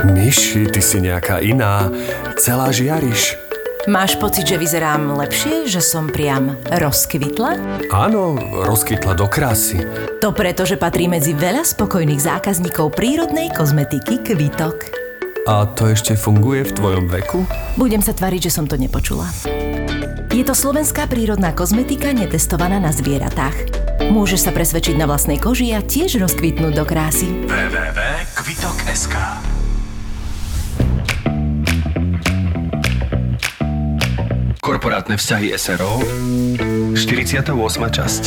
Myši, ty si nejaká iná. Celá žiariš. Máš pocit, že vyzerám lepšie, že som priam rozkvitla? Áno, rozkytla do krásy. To preto, že patrí medzi veľa spokojných zákazníkov prírodnej kozmetiky Kvitok. A to ešte funguje v tvojom veku? Budem sa tvariť, že som to nepočula. Je to slovenská prírodná kozmetika netestovaná na zvieratách. Môžeš sa presvedčiť na vlastnej koži a tiež rozkvitnúť do krásy. www.kvitok.sk Korporátne vzťahy SRO 48. časť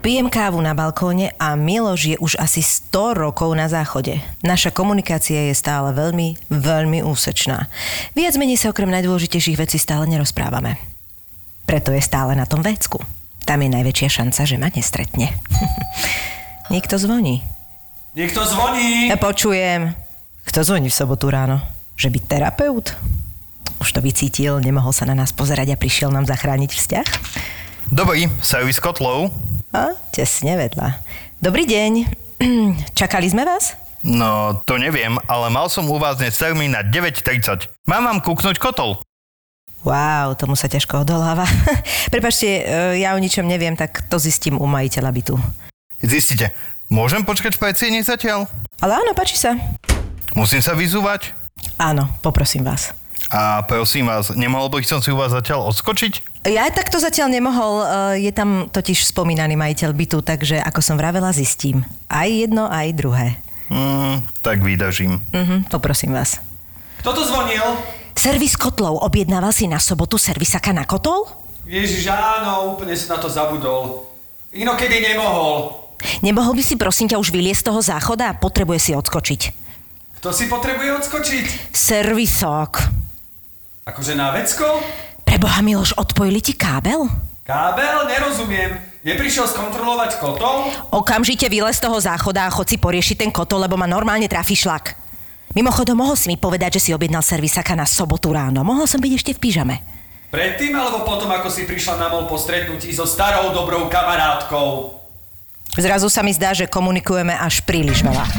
Pijem kávu na balkóne a Miloš je už asi 100 rokov na záchode. Naša komunikácia je stále veľmi, veľmi úsečná. Viac menej sa okrem najdôležitejších vecí stále nerozprávame. Preto je stále na tom vécku. Tam je najväčšia šanca, že ma nestretne. Niekto zvoní. Niekto zvoní! Ja počujem. Kto zvoní v sobotu ráno? Že byť terapeut? Už to vycítil, nemohol sa na nás pozerať a prišiel nám zachrániť vzťah? Dobrý, servis kotlov. A, tesne vedľa. Dobrý deň. Čakali sme vás? No, to neviem, ale mal som u vás dnes termín na 9.30. Mám vám kúknuť kotol? Wow, tomu sa ťažko odoláva. Prepačte, e, ja o ničom neviem, tak to zistím u majiteľa bytu. Zistite, môžem počkať v predsieni zatiaľ? Ale áno, páči sa. Musím sa vyzúvať? Áno, poprosím vás. A prosím vás, nemohol bych som si u vás zatiaľ odskočiť? Ja aj takto zatiaľ nemohol, e, je tam totiž spomínaný majiteľ bytu, takže ako som vravela, zistím. Aj jedno, aj druhé. Mm, tak vydržím. Mhm, poprosím vás. Kto to zvonil? Servis kotlov objednával si na sobotu servisaka na kotol? Ježiš, áno, úplne si na to zabudol. Inokedy nemohol. Nemohol by si prosím ťa už vyliesť z toho záchoda? Potrebuje si odskočiť. Kto si potrebuje odskočiť? Servisok. Akože na vecko? Preboha Miloš, odpojili ti kábel? Kábel? Nerozumiem. Neprišiel skontrolovať kotol? Okamžite vylez z toho záchoda a chod si poriešiť ten kotol, lebo ma normálne trafí šlak. Mimochodom, mohol si mi povedať, že si objednal servisaka na sobotu ráno. Mohol som byť ešte v pyžame. Predtým alebo potom, ako si prišla na mol po stretnutí so starou dobrou kamarátkou? Zrazu sa mi zdá, že komunikujeme až príliš veľa.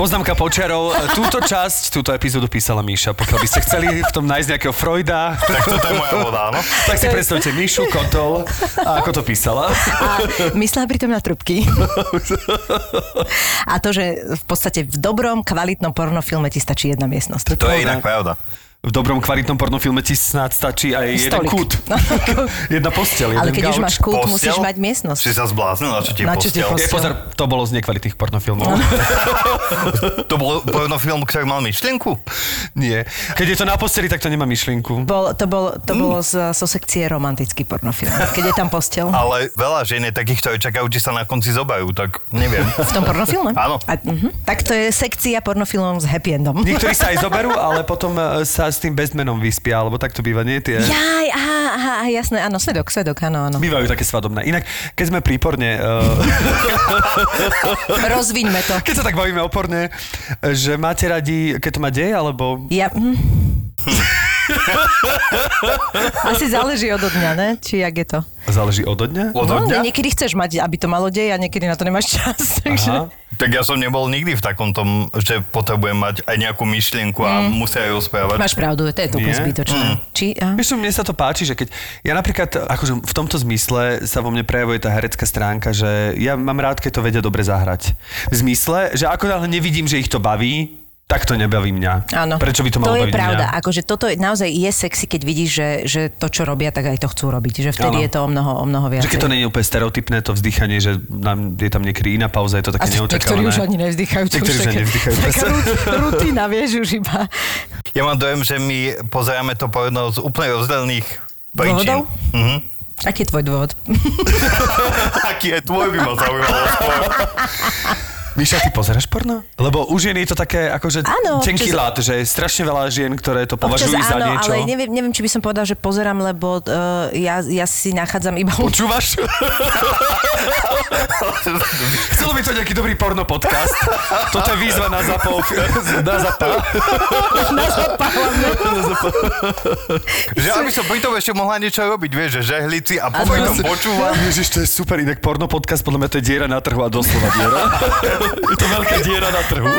Poznámka počiarov. Túto časť, túto epizódu písala Míša. Pokiaľ by ste chceli v tom nájsť nejakého Freuda, Tak toto je moja voda, áno? tak si predstavte Míšu, kotol a ako to písala. A myslela pritom na trubky. A to, že v podstate v dobrom, kvalitnom pornofilme ti stačí jedna miestnosť. To je inak pravda. V dobrom kvalitnom pornofilme ti snáď stačí aj jeden Stolik. kút. Jedna postel, jeden Ale keď už gauč. máš kút, Postel? musíš mať miestnosť. Si sa zbláznil, na čo ti je Na čo ti je postel? pozor, to bolo z nekvalitných pornofilmov. To bol pornofilm, ktorý mal myšlienku? Nie. Keď je to na posteli, tak to nemá myšlienku. Bol, to, bol, to bolo z, zo sekcie romantický pornofilm. Keď je tam postel. Ale veľa žien je takých, ktorí čakajú, či sa na konci zobajú, tak neviem. V tom pornofilme? Áno. A, uh-huh. Tak to je sekcia pornofilmov s happy endom. Niektorí sa aj zoberú, ale potom e, sa s tým bezmenom vyspia, alebo tak to býva, nie? Tie... Jaj, aha, aha, jasné, áno, svedok, svedok, áno, áno. Bývajú také svadobné. Inak, keď sme príporne, uh, Rozviňme to. keď sa tak bavíme oporne, že máte radi, keď to má dej, alebo... Ja... hm. Asi záleží od dňa, ne? Či jak je to? Záleží od dňa? Od No, dňa? niekedy chceš mať, aby to malo dej a niekedy na to nemáš čas. Takže... Aha. Tak ja som nebol nikdy v takom tom, že potrebujem mať aj nejakú myšlienku a Mm. musia ju rozprávať. Máš pravdu, to je to úplne zbytočné. Či, a? Čo, mne sa to páči, že keď... Ja napríklad, akože v tomto zmysle sa vo mne prejavuje tá herecká stránka, že ja mám rád, keď to vedia dobre zahrať. V zmysle, že ako náhle nevidím, že ich to baví, tak to nebaví mňa. Áno. Prečo by to malo To je baviť pravda. mňa? Akože toto je, naozaj je sexy, keď vidíš, že, že to, čo robia, tak aj to chcú robiť. Že vtedy Áno. je to o mnoho, o mnoho viac. Že keď to nie je úplne stereotypné, to vzdychanie, že nám je tam niekedy iná pauza, je to a také niektorí neočakávané. už ani nevzdychajú. to Niektorí už ani nevzdychajú, Taká rutina, vieš, už iba. Ja mám dojem, že my pozeráme to porno z úplne rozdielných príčin. Dôvodov? Mhm. Aký je tvoj dôvod? Aký je tvoj, by ma zaujímalo. Miša, ty pozeráš porno? Lebo u žien je to také akože Áno, tenký občas- lát, že je strašne veľa žien, ktoré to Občas považujú za áno, niečo. ale neviem, neviem, či by som povedal, že pozerám, lebo uh, ja, ja si nachádzam iba... Počúvaš? Chcelo by to nejaký dobrý porno podcast. Toto je výzva na zapov. Na zapa. Že aby som pri tom ešte mohla niečo robiť, vieš, že žehlici a popri tom počúvam. Ježiš, to je super. Inak porno podcast, podľa mňa to je diera na trhu a doslova diera. je to veľká diera na trhu.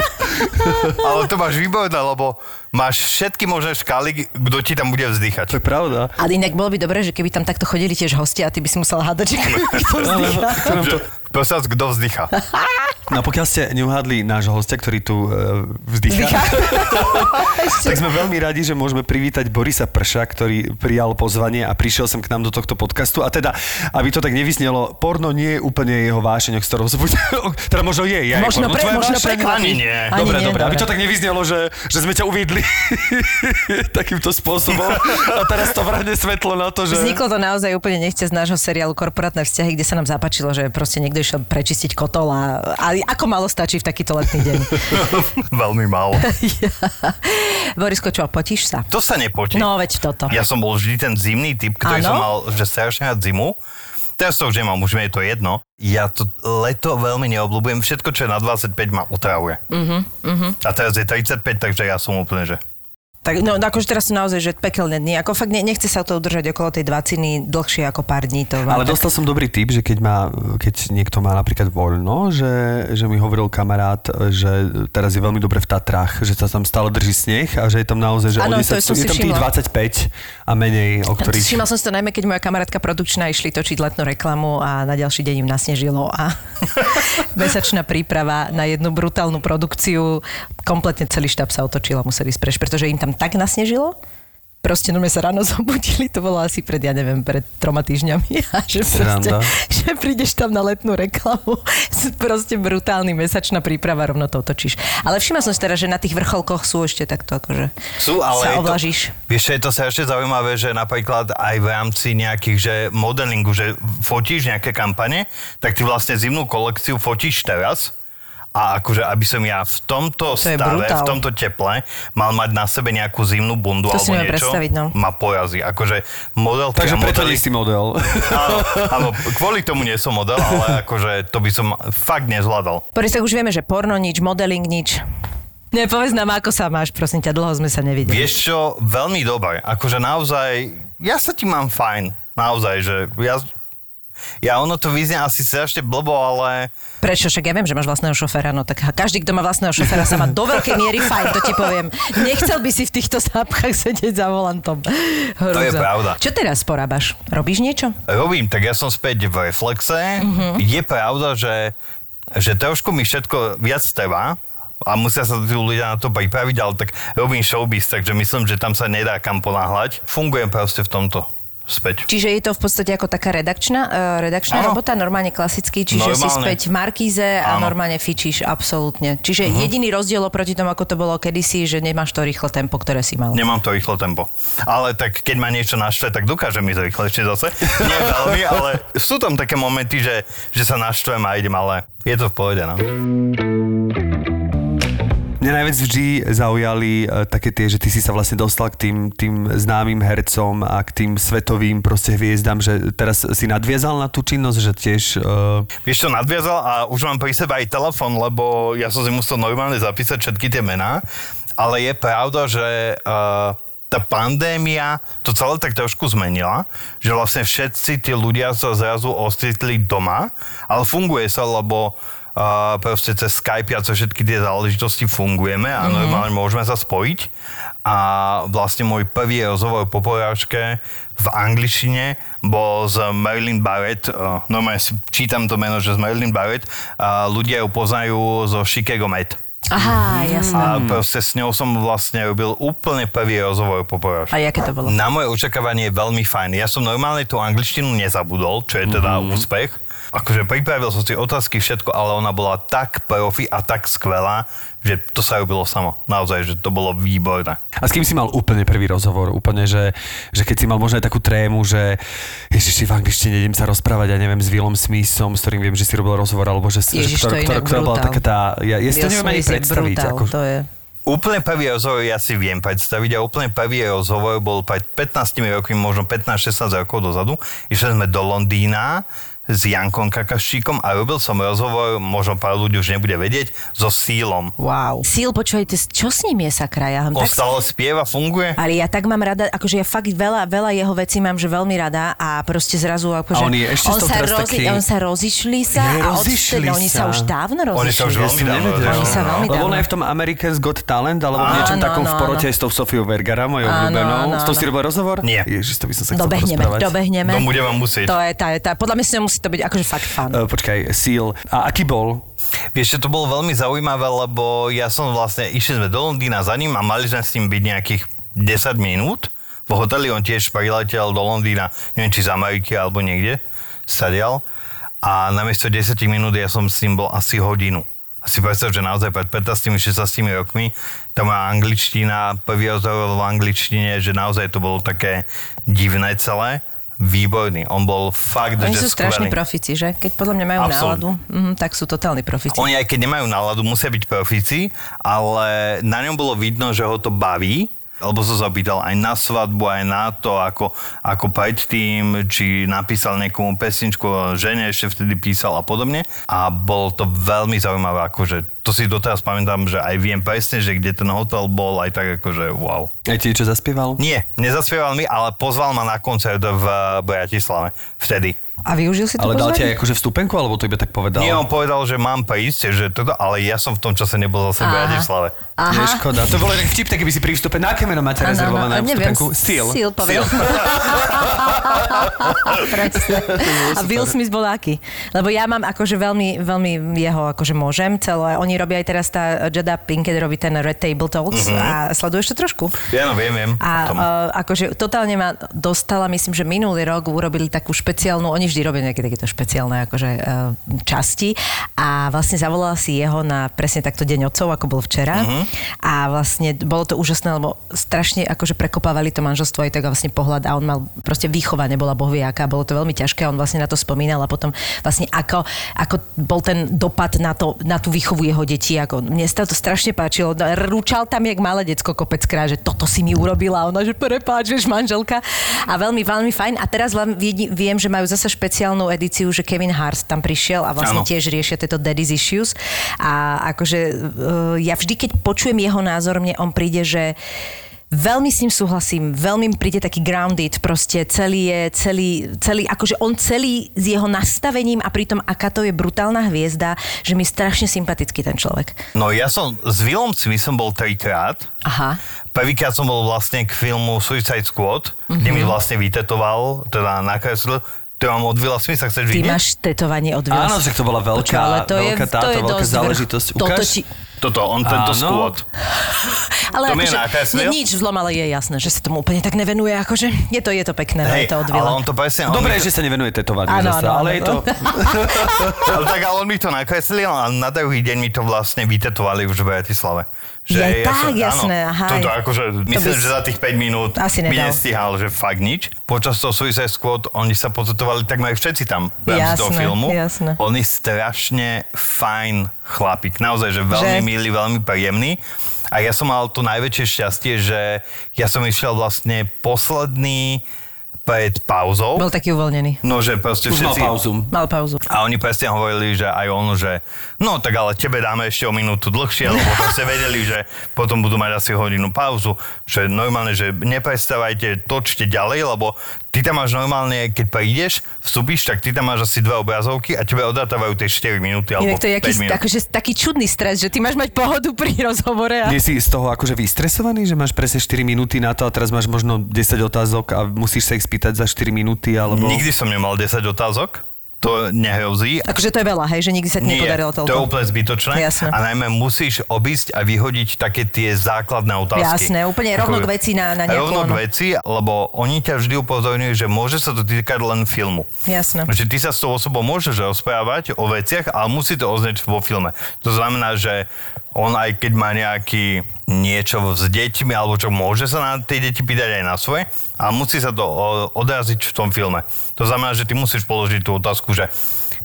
Ale to máš výborné, lebo máš všetky možné škály, kto ti tam bude To vzdychať. je pravda. Ale inak bolo by dobré, že keby tam takto chodili tiež hostia a ty by si musela hádať, že kto vzdychá. Prosím vás, kto vzdycha. No pokiaľ ste neuhádli nášho hostia, ktorý tu uh, vzdychá, tak sme veľmi radi, že môžeme privítať Borisa Prša, ktorý prijal pozvanie a prišiel sem k nám do tohto podcastu. A teda, aby to tak nevyznelo, porno nie je úplne jeho vášeň, s ktorou sa bude... Teda možno je, je Možno porno pre- možno prekvapí. Ani nie. Ani Dobre, nie, dobre, aby to tak nevyznelo, že, že sme ťa uviedli takýmto spôsobom a teraz to vrhne svetlo na to, že... Vzniklo to naozaj úplne nechce z nášho seriálu Korporátne vzťahy, kde sa nám zapáčilo, že proste niekto išiel prečistiť kotol a, a ako malo stačí v takýto letný deň. Veľmi málo. Borisko, čo, potíš sa? To sa nepotí. No, veď toto. Ja som bol vždy ten zimný typ, ktorý Áno? som mal, že strašne rád zimu. Teraz to už nemám, už mi je to jedno. Ja to leto veľmi neobľúbujem. Všetko, čo je na 25, ma utravuje. Uh-huh, uh-huh. A teraz je 35, takže ja som úplne, že... Tak, no, akože teraz sú naozaj, že pekelné dni. Ako fakt ne, nechce sa to udržať okolo tej dvaciny dlhšie ako pár dní. To Ale tak- dostal som dobrý tip, že keď, má, keď niekto má napríklad voľno, že, že mi hovoril kamarát, že teraz je veľmi dobre v Tatrách, že sa tam stále drží sneh a že je tam naozaj, že Áno, o to 10, som si je tam tých všimla. 25 a menej, o ktorých... Všimla som si to najmä, keď moja kamarátka produkčná išli točiť letnú reklamu a na ďalší deň im nasnežilo a mesačná príprava na jednu brutálnu produkciu, kompletne celý štáb sa otočil a museli ísť preč, pretože im tam tak nasnežilo, Proste no sa ráno zobudili, to bolo asi pred, ja neviem, pred troma týždňami. A že proste, že prídeš tam na letnú reklamu, proste brutálny mesačná príprava, rovno to otočíš. Ale všimla som si teraz, že na tých vrcholkoch sú ešte takto akože Sú, ale sa je to-. Vieš, je to sa ešte zaujímavé, že napríklad aj v rámci nejakých, že modelingu, že fotíš nejaké kampane, tak ty vlastne zimnú kolekciu fotíš teraz a akože, aby som ja v tomto To stave, v tomto teple mal mať na sebe nejakú zimnú bundu To alebo niečo, predstaviť, no. ma porazí. Akože model... Takže preto nie si model. Áno, áno, kvôli tomu nie som model, ale akože to by som fakt nezvládal. Boris, tak už vieme, že porno nič, modeling nič. Nepovedz nám, ako sa máš, prosím ťa, dlho sme sa nevideli. Vieš čo, veľmi dobre. Akože naozaj, ja sa ti mám fajn. Naozaj, že ja... Ja ono to vyznie asi strašne blbo, ale Prečo? Však ja viem, že máš vlastného šoféra, no tak každý, kto má vlastného šoféra, sa má do veľkej miery fajn, to ti poviem. Nechcel by si v týchto zápchách sedieť za volantom. To je Hrúza. pravda. Čo teraz porábaš? Robíš niečo? robím, tak ja som späť v reflexe. Mhm. Je pravda, že, že trošku mi všetko viac trvá a musia sa tí ľudia na to pripraviť, ale tak robím showbiz, takže myslím, že tam sa nedá kam ponáhľať. Fungujem proste v tomto späť. Čiže je to v podstate ako taká redakčná, uh, redakčná robota, normálne klasicky, čiže si Normálne. späť v Markíze a Áno. normálne fičíš, absolútne. Čiže uh-huh. jediný rozdiel oproti tomu, ako to bolo kedysi, že nemáš to rýchle tempo, ktoré si mal. Nemám to rýchle tempo. Ale tak keď ma niečo naštve, tak dokážem ísť rýchlejšie zase. Nie veľmi, ale sú tam také momenty, že, že sa naštvem a idem, ale je to v pohode, no. Mňa najviac vždy zaujali uh, také tie, že ty si sa vlastne dostal k tým, tým známym hercom a k tým svetovým proste hviezdam, že teraz si nadviazal na tú činnosť, že tiež... Uh, Vieš čo, nadviazal a už mám pri sebe aj telefon, lebo ja som si musel normálne zapísať všetky tie mená, ale je pravda, že uh, tá pandémia to celé tak trošku zmenila, že vlastne všetci tí ľudia sa zrazu ocitli doma, ale funguje sa, lebo uh, proste cez Skype a cez všetky tie záležitosti fungujeme a mm-hmm. normálne môžeme sa spojiť. A vlastne môj prvý rozhovor po porážke v angličtine bol z Marilyn Barrett, uh, normálne si čítam to meno, že z Marilyn Barrett, a ľudia ju poznajú zo Chicago Med. Aha, jasné. A proste s ňou som vlastne robil úplne prvý rozhovor po porážke. A jaké to bolo? Na moje očakávanie je veľmi fajn. Ja som normálne tú angličtinu nezabudol, čo je teda Mhm. úspech. akože pripravil som si otázky, všetko, ale ona bola tak profi a tak skvelá, že to sa robilo samo. Naozaj, že to bolo výborné. A s kým si mal úplne prvý rozhovor? Úplne, že, že keď si mal možno aj takú trému, že ježiši, v angličtine idem sa rozprávať, ja neviem, s Willom Smithom, s ktorým viem, že si robil rozhovor, alebo že, Ježiš, že to je inak ktorá bola taká tá... Ja, ja si to neviem ani predstaviť. brutál, Ako, to je... Úplne prvý rozhovor ja si viem predstaviť a úplne prvý rozhovor bol pred 15 rokmi, možno 15-16 rokov dozadu. Išli sme do Londýna s Jankom Kakaščíkom a robil som rozhovor, možno pár ľudí už nebude vedieť, so Sílom. Wow. Síl, počujete, čo s ním je sakra? Ja On tak... stále spieva, funguje? Ale ja tak mám rada, akože ja fakt veľa, veľa jeho vecí mám, že veľmi rada a proste zrazu akože... A on je ešte on sa, teraz taký- on sa rozišli sa Je, a rozišli odtedy, oni sa sa. už dávno rozišli. Oni sa už veľmi dávno rozhodli. Oni sa veľmi Lebo dávno. ona je v tom American's Got Talent, alebo v niečom takom v porote s tou Sofiou Vergara, mojou obľúbenou. S tou si robil rozhovor? Nie. Ježiš, to by som sa chcel Dobehneme, dobehneme. No, budeme musieť. To je, tá, tá, podľa mňa si musí to byť akože fakt fan. Uh, počkaj, Seal. A aký bol? Vieš, že to bolo veľmi zaujímavé, lebo ja som vlastne, išli sme do Londýna za ním a mali sme s ním byť nejakých 10 minút. V hoteli on tiež priletel do Londýna, neviem, či z Ameriky alebo niekde, stadial. A namiesto 10 minút ja som s ním bol asi hodinu. A si predstav, že naozaj pred 15-16 rokmi tá moja angličtina, prvý rozhovor v angličtine, že naozaj to bolo také divné celé. Výborný. On bol fakt, Oni že sú strašní skvelý. profici, že? Keď podľa mňa majú Absolútne. náladu, mm, tak sú totálni profici. Oni aj keď nemajú náladu, musia byť profíci, ale na ňom bolo vidno, že ho to baví, lebo som sa pýtal aj na svadbu, aj na to, ako, ako predtým, či napísal niekomu pesničku, žene ešte vtedy písal a podobne. A bolo to veľmi zaujímavé, akože to si doteraz pamätám, že aj viem presne, že kde ten hotel bol, aj tak akože wow. Aj ti čo zaspieval? Nie, nezaspieval mi, ale pozval ma na koncert v Bratislave. Vtedy. A využil si to Ale dal ti pozvanie? aj akože vstupenku, alebo to iba tak povedal? Nie, on povedal, že mám prísť, že toto, ale ja som v tom čase nebol zase v Aha. Bratislave. Je škoda. To bolo tak vtipné, keby si pri vstupe. Na aké meno máte Áno, rezervované áno, neviem, vstupenku? Seal. Seal povedal. A Will Smith bol aký? Lebo ja mám akože veľmi, veľmi jeho akože môžem celé. Oni robia aj teraz tá Jada Pinkett robí ten Red Table Talks Mhm. a sleduješ to trošku? Ja no viem, viem. A uh, akože totálne ma dostala, myslím, že minulý rok urobili takú špeciálnu, oni vždy robia nejaké takéto špeciálne akože, uh, časti. A vlastne zavolala si jeho na presne takto deň otcov, ako bol včera. Mhm. a vlastne bolo to úžasné, lebo strašne akože prekopávali to manželstvo aj tak vlastne pohľad. A on mal proste výchova, nebola bohviaká, bolo to veľmi ťažké, on vlastne na to spomínal. A potom vlastne ako, ako bol ten dopad na, to, na tú výchovu jeho detí, ako mne sa to strašne páčilo, No, rúčal tam jak malé decko kopeckrát, že toto si mi urobila. Ona, že prepáč, vieš, manželka. A veľmi, veľmi fajn. A teraz viem, že majú zase špeciálnu edíciu, že Kevin Hart tam prišiel a vlastne Áno. tiež riešia tieto daddy's issues a akože uh, ja vždy, keď počujem jeho názor, mne on príde, že Veľmi s ním súhlasím, veľmi mi príde taký grounded, proste celý je, celý, celý, akože on celý s jeho nastavením a pritom aká to je brutálna hviezda, že mi je strašne sympatický ten človek. No ja som s Willom Smithom bol trikrát. Aha. Prvýkrát som bol vlastne k filmu Suicide Squad, mm-hmm. kde Mhm. mi vlastne vytetoval, teda nakreslil. To mám od Willa Smitha, chceš Ty vidieť? máš tetovanie od Will Áno, že to bola veľká, Počkaj, ale to je, veľká táto, to je veľká vrch. záležitosť. Toto Ukáž? ti, Toto, on tento Áno. ale To mi akože, nakreslil? ni- nič zlom, ale je jasné, že sa tomu úplne tak nevenuje, akože je to, je to pekné, Hej, je to od ale on to presne... on Dobre, mi to- že sa nevenuje tetovaniu Áno, zase, áno, ale áno. je to... ale tak, ale on mi to nakreslil a na druhý deň mi to vlastne vytetovali už v Bratislave. Je tak, jasné, aha. Toto akože, myslím, by že si- za tých 5 minút Asi by nedal. nestihal, že fakt nič. Počas toho Suicide Squad oni sa potetovali takmer všetci tam v rámci toho Jasné, filmu. jasné. On je strašne fajn chlapík, naozaj, že veľmi Že? milý, veľmi príjemný. A ja som mal to najväčšie šťastie, že ja som išiel vlastne posledný pred pauzou. Bol taký uvoľnený. No, že proste Už mal všetci... pauzu. Mal pauzu. A oni presne hovorili, že aj on, že no tak ale tebe dáme ešte o minútu dlhšie, lebo proste vedeli, že potom budú mať asi hodinu pauzu. Že normálne, že neprestávajte, točte ďalej, lebo ty tam máš normálne, keď prídeš, vstúpiš, tak ty tam máš asi dve obrazovky a tebe odátajú tie 4 minúty alebo Inak to je 5 jaký, minút. akože, taký čudný stres, že ty máš mať pohodu pri rozhovore a... Nie si z toho akože vystresovaný, že máš presne 4 minúty na to a teraz máš možno 10 otázok a musíš sa ich spýtať za 4 minúty, alebo... Nikdy som nemal 10 otázok. To nehrozí. Akože to je veľa, hej, že nikdy sa ti Nie, nepodarilo to je toľko. úplne zbytočné. Jasné. A najmä musíš obísť a vyhodiť také tie základné otázky. Jasné, úplne rovno k veci na- na nejakú Rovno k veci, lebo oni ťa vždy upozorňujú, že môže sa to týkať len filmu. Jasné. Že ty sa s tou osobou môžeš rozprávať o veciach, ale musí to oznieť vo filme. To znamená, že on aj keď má nejaký niečo s deťmi, alebo čo môže sa na tie deti pýtať aj na svoje, a musí sa to odraziť v tom filme. To znamená, že ty musíš položiť tú otázku, že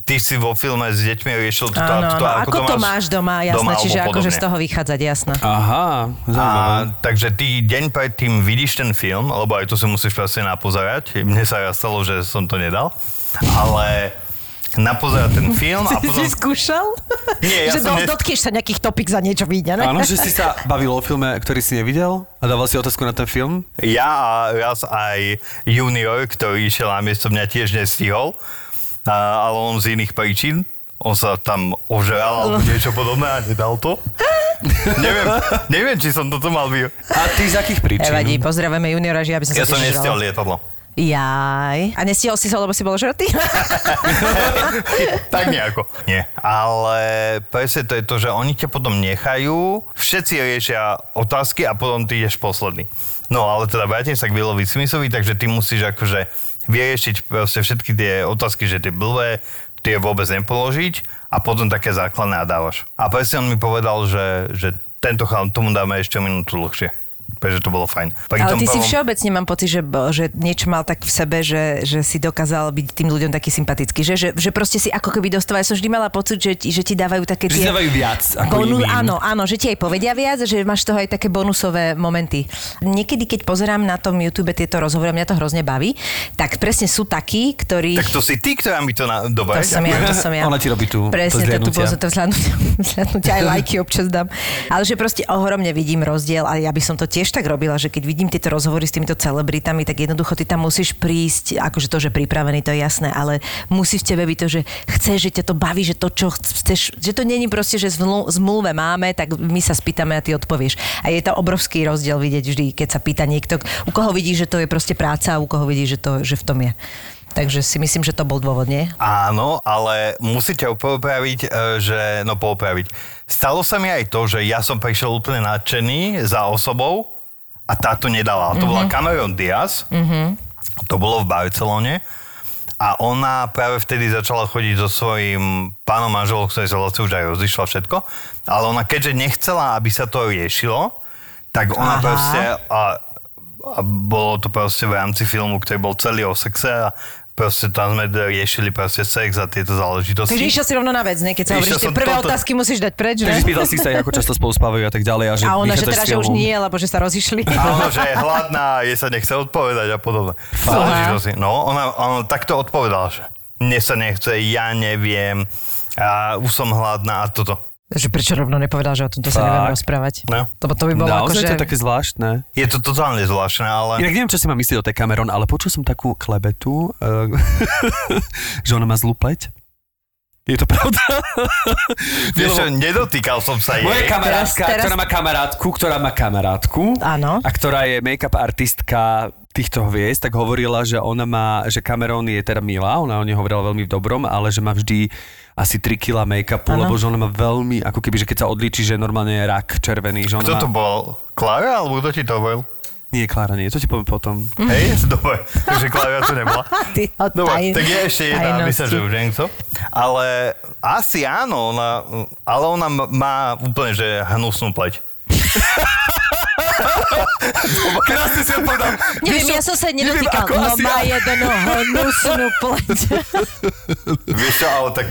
ty si vo filme s deťmi riešil toto a Áno, toto, áno. a Ako, to máš doma, jasné, doma, čiže akože z toho vychádzať, jasné. Aha, zaujímavé. A, takže ty deň predtým vidíš ten film, lebo aj to si musíš presne napozerať. Mne sa raz stalo, že som to nedal. Ale napozerať ten film a potom... Si skúšal? Nie, ja že som do, ne- dotkneš sa nejakých topik za niečo vyjde, ne? Áno, že si sa bavil o filme, ktorý si nevidel a dával si otázku na ten film? Ja a raz aj junior, ktorý išiel na miesto mňa tiež nestihol, a, ale on z iných príčin. On sa tam ožral alebo niečo podobné a nedal to. neviem, neviem, či som toto mal vy... A ty z akých príčin? Nevadí, pozdravujeme juniora, že aby som Ja sa som tiež nestihol lietadlo. Jaj. A nestihol si sa, lebo si bol žrtý? tak nejako. Nie. Ale presne to je to, že oni ťa potom nechajú, všetci riešia otázky a potom ty ideš posledný. No ale teda vrátim sa k Willovi Smithovi, takže ty musíš akože vyriešiť proste všetky tie otázky, že tie blbé, tie vôbec nepoložiť a potom také základné a dávaš. A presne on mi povedal, že, že tento chalán tomu dáme ešte minútu dlhšie. Takže to bolo fajn. Pri Ale ty si prvom- všeobecne mám pocit, že, že niečo mal tak v sebe, že, že si dokázal byť tým ľuďom taký sympatický. Že, že, že proste si ako keby dostával. Ja som vždy mala pocit, že, ti- že ti dávajú také Že si dávajú viac ako iným. Áno, áno, že ti aj povedia viac, že máš toho aj také bonusové momenty. Niekedy, keď pozerám na tom YouTube tieto rozhovory, mňa to hrozne baví, tak presne sú takí, ktorí... Tak to si ty, ktorá mi to na... To Dobre, som ja, to som ja. Ona ti robí tú- Presne, to to, tu bolo to vzhľadnutia, vzhľadnutia, aj lajky občas dám. Ale že proste ohromne vidím rozdiel a ja by som to tiež tak robila, že keď vidím tieto rozhovory s týmito celebritami, tak jednoducho ty tam musíš prísť, akože to, že pripravený, to je jasné, ale musí v tebe byť to, že chceš, že ťa to baví, že to, čo chceš, že to není proste, že zmlu- zmluve máme, tak my sa spýtame a ty odpovieš. A je to obrovský rozdiel vidieť vždy, keď sa pýta niekto, u koho vidí, že to je proste práca a u koho vidí, že, to, že v tom je. Takže si myslím, že to bol dôvod, nie? Áno, ale musíte popraviť, e, že... No popraviť. Stalo sa mi aj to, že ja som prišiel úplne nadšený za osobou a táto nedala. To bola Cameron Diaz. To bolo v Barcelone. A ona práve vtedy začala chodiť so svojím pánom manželom, ktorý sa vlastne už aj rozišla všetko. Ale ona keďže nechcela, aby sa to riešilo, tak ona Aha. proste... A, a bolo to proste v rámci filmu, ktorý bol celý o sexe a proste tam sme riešili proste sex a tieto záležitosti. Takže išiel si rovno na vec, ne? Keď sa hovoríš, tie prvé toto- otázky musíš dať preč, ne? Spýtal si sa, ako často spolu spávajú a tak ďalej. A, že A ona, že s že už nie, lebo že sa rozišli. A ona, že je hladná, jej sa nechce odpovedať a podobne. Záležitosti. No, ona, ona takto odpovedala, že mne sa nechce, ja neviem, a už som hladná a toto. Že prečo rovno nepovedal, že o tomto sa neviem rozprávať? No. Lebo to by bolo ako, Naozaj že... to je také zvláštne. Je to totálne zvláštne, ale... Inak neviem, čo si má myslieť o tej Cameron, ale počul som takú klebetu, uh, že ona má zlú pleť. Je to pravda? Vieš čo, nedotýkal som sa jej. Moja kamarátka, Teraz- teraz- ktorá má kamarátku, ktorá má kamarátku Áno. a ktorá je make-up artistka týchto hviezd, tak hovorila, že ona má, že Cameron je teda milá, ona o nej hovorila veľmi v dobrom, ale že má vždy asi 3 kg make-upu, Áno. lebo že ona má veľmi, ako keby, že keď sa odlíči, že normálne je rak červený. Že ona Kto má... to bol? Klára, alebo kto ti to hovoril? Nie, Klára, nie, to ti poviem potom. Hej, dobre, takže Klára tu nebola. Ty Dobre, taj- tak je ešte jedna, tajnosti. myslím, že už neviem kto. Ale asi áno, ona, ale ona má úplne, že hnusnú pleť. Krásne si odpovedal. Neviem, ja som sa nedotýkal. No má ja. jeden hnusnú pleť. Vieš čo, ale tak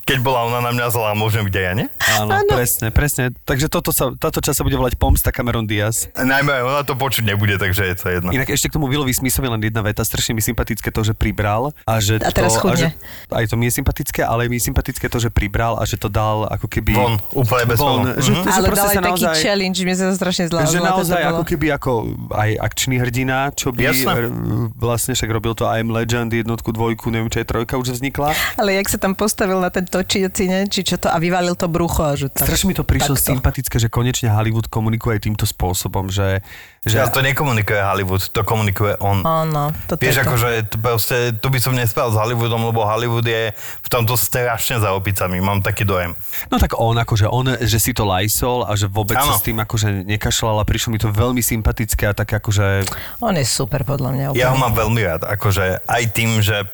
keď bola ona na mňa zlá, môžem byť aj ja, nie? Áno, presne, presne. Takže toto sa, táto časť sa bude volať Pomsta Cameron Diaz. Najmä ona to počuť nebude, takže je to jedno. Inak ešte k tomu Willovi Smithovi len jedna veta. Strašne mi sympatické to, že pribral. A, že A teraz to, a že, aj to mi je sympatické, ale mi je sympatické to, že pribral a že to dal ako keby... Von, úplne bez von. toho. Že, Mhm. že Ale dal aj taký naozaj, challenge, mne sa to strašne zlá. že naozaj ako keby ako aj akčný hrdina, čo by Jasné. r- vlastne však robil to I am Legend, jednotku, dvojku, neviem, čo je trojka už vznikla. Ale jak sa tam postavil na ten točiaci, ne? či čo to, a vyvalil to brucho. A že tak, Strašne mi to prišlo takto. sympatické, že konečne Hollywood komunikuje aj týmto spôsobom, že... že Ja to nekomunikuje Hollywood, to komunikuje on. Áno, toto Vieš, to. akože to, proste, tu by som nespal s Hollywoodom, lebo Hollywood je v tomto strašne za opicami, mám taký dojem. No tak on, akože on, že si to lajsol a že vôbec sa s tým akože nekašľal a prišlo mi to veľmi sympatické a tak akože... On je super podľa mňa. Ja ho úplne. mám veľmi rád, akože aj tým, že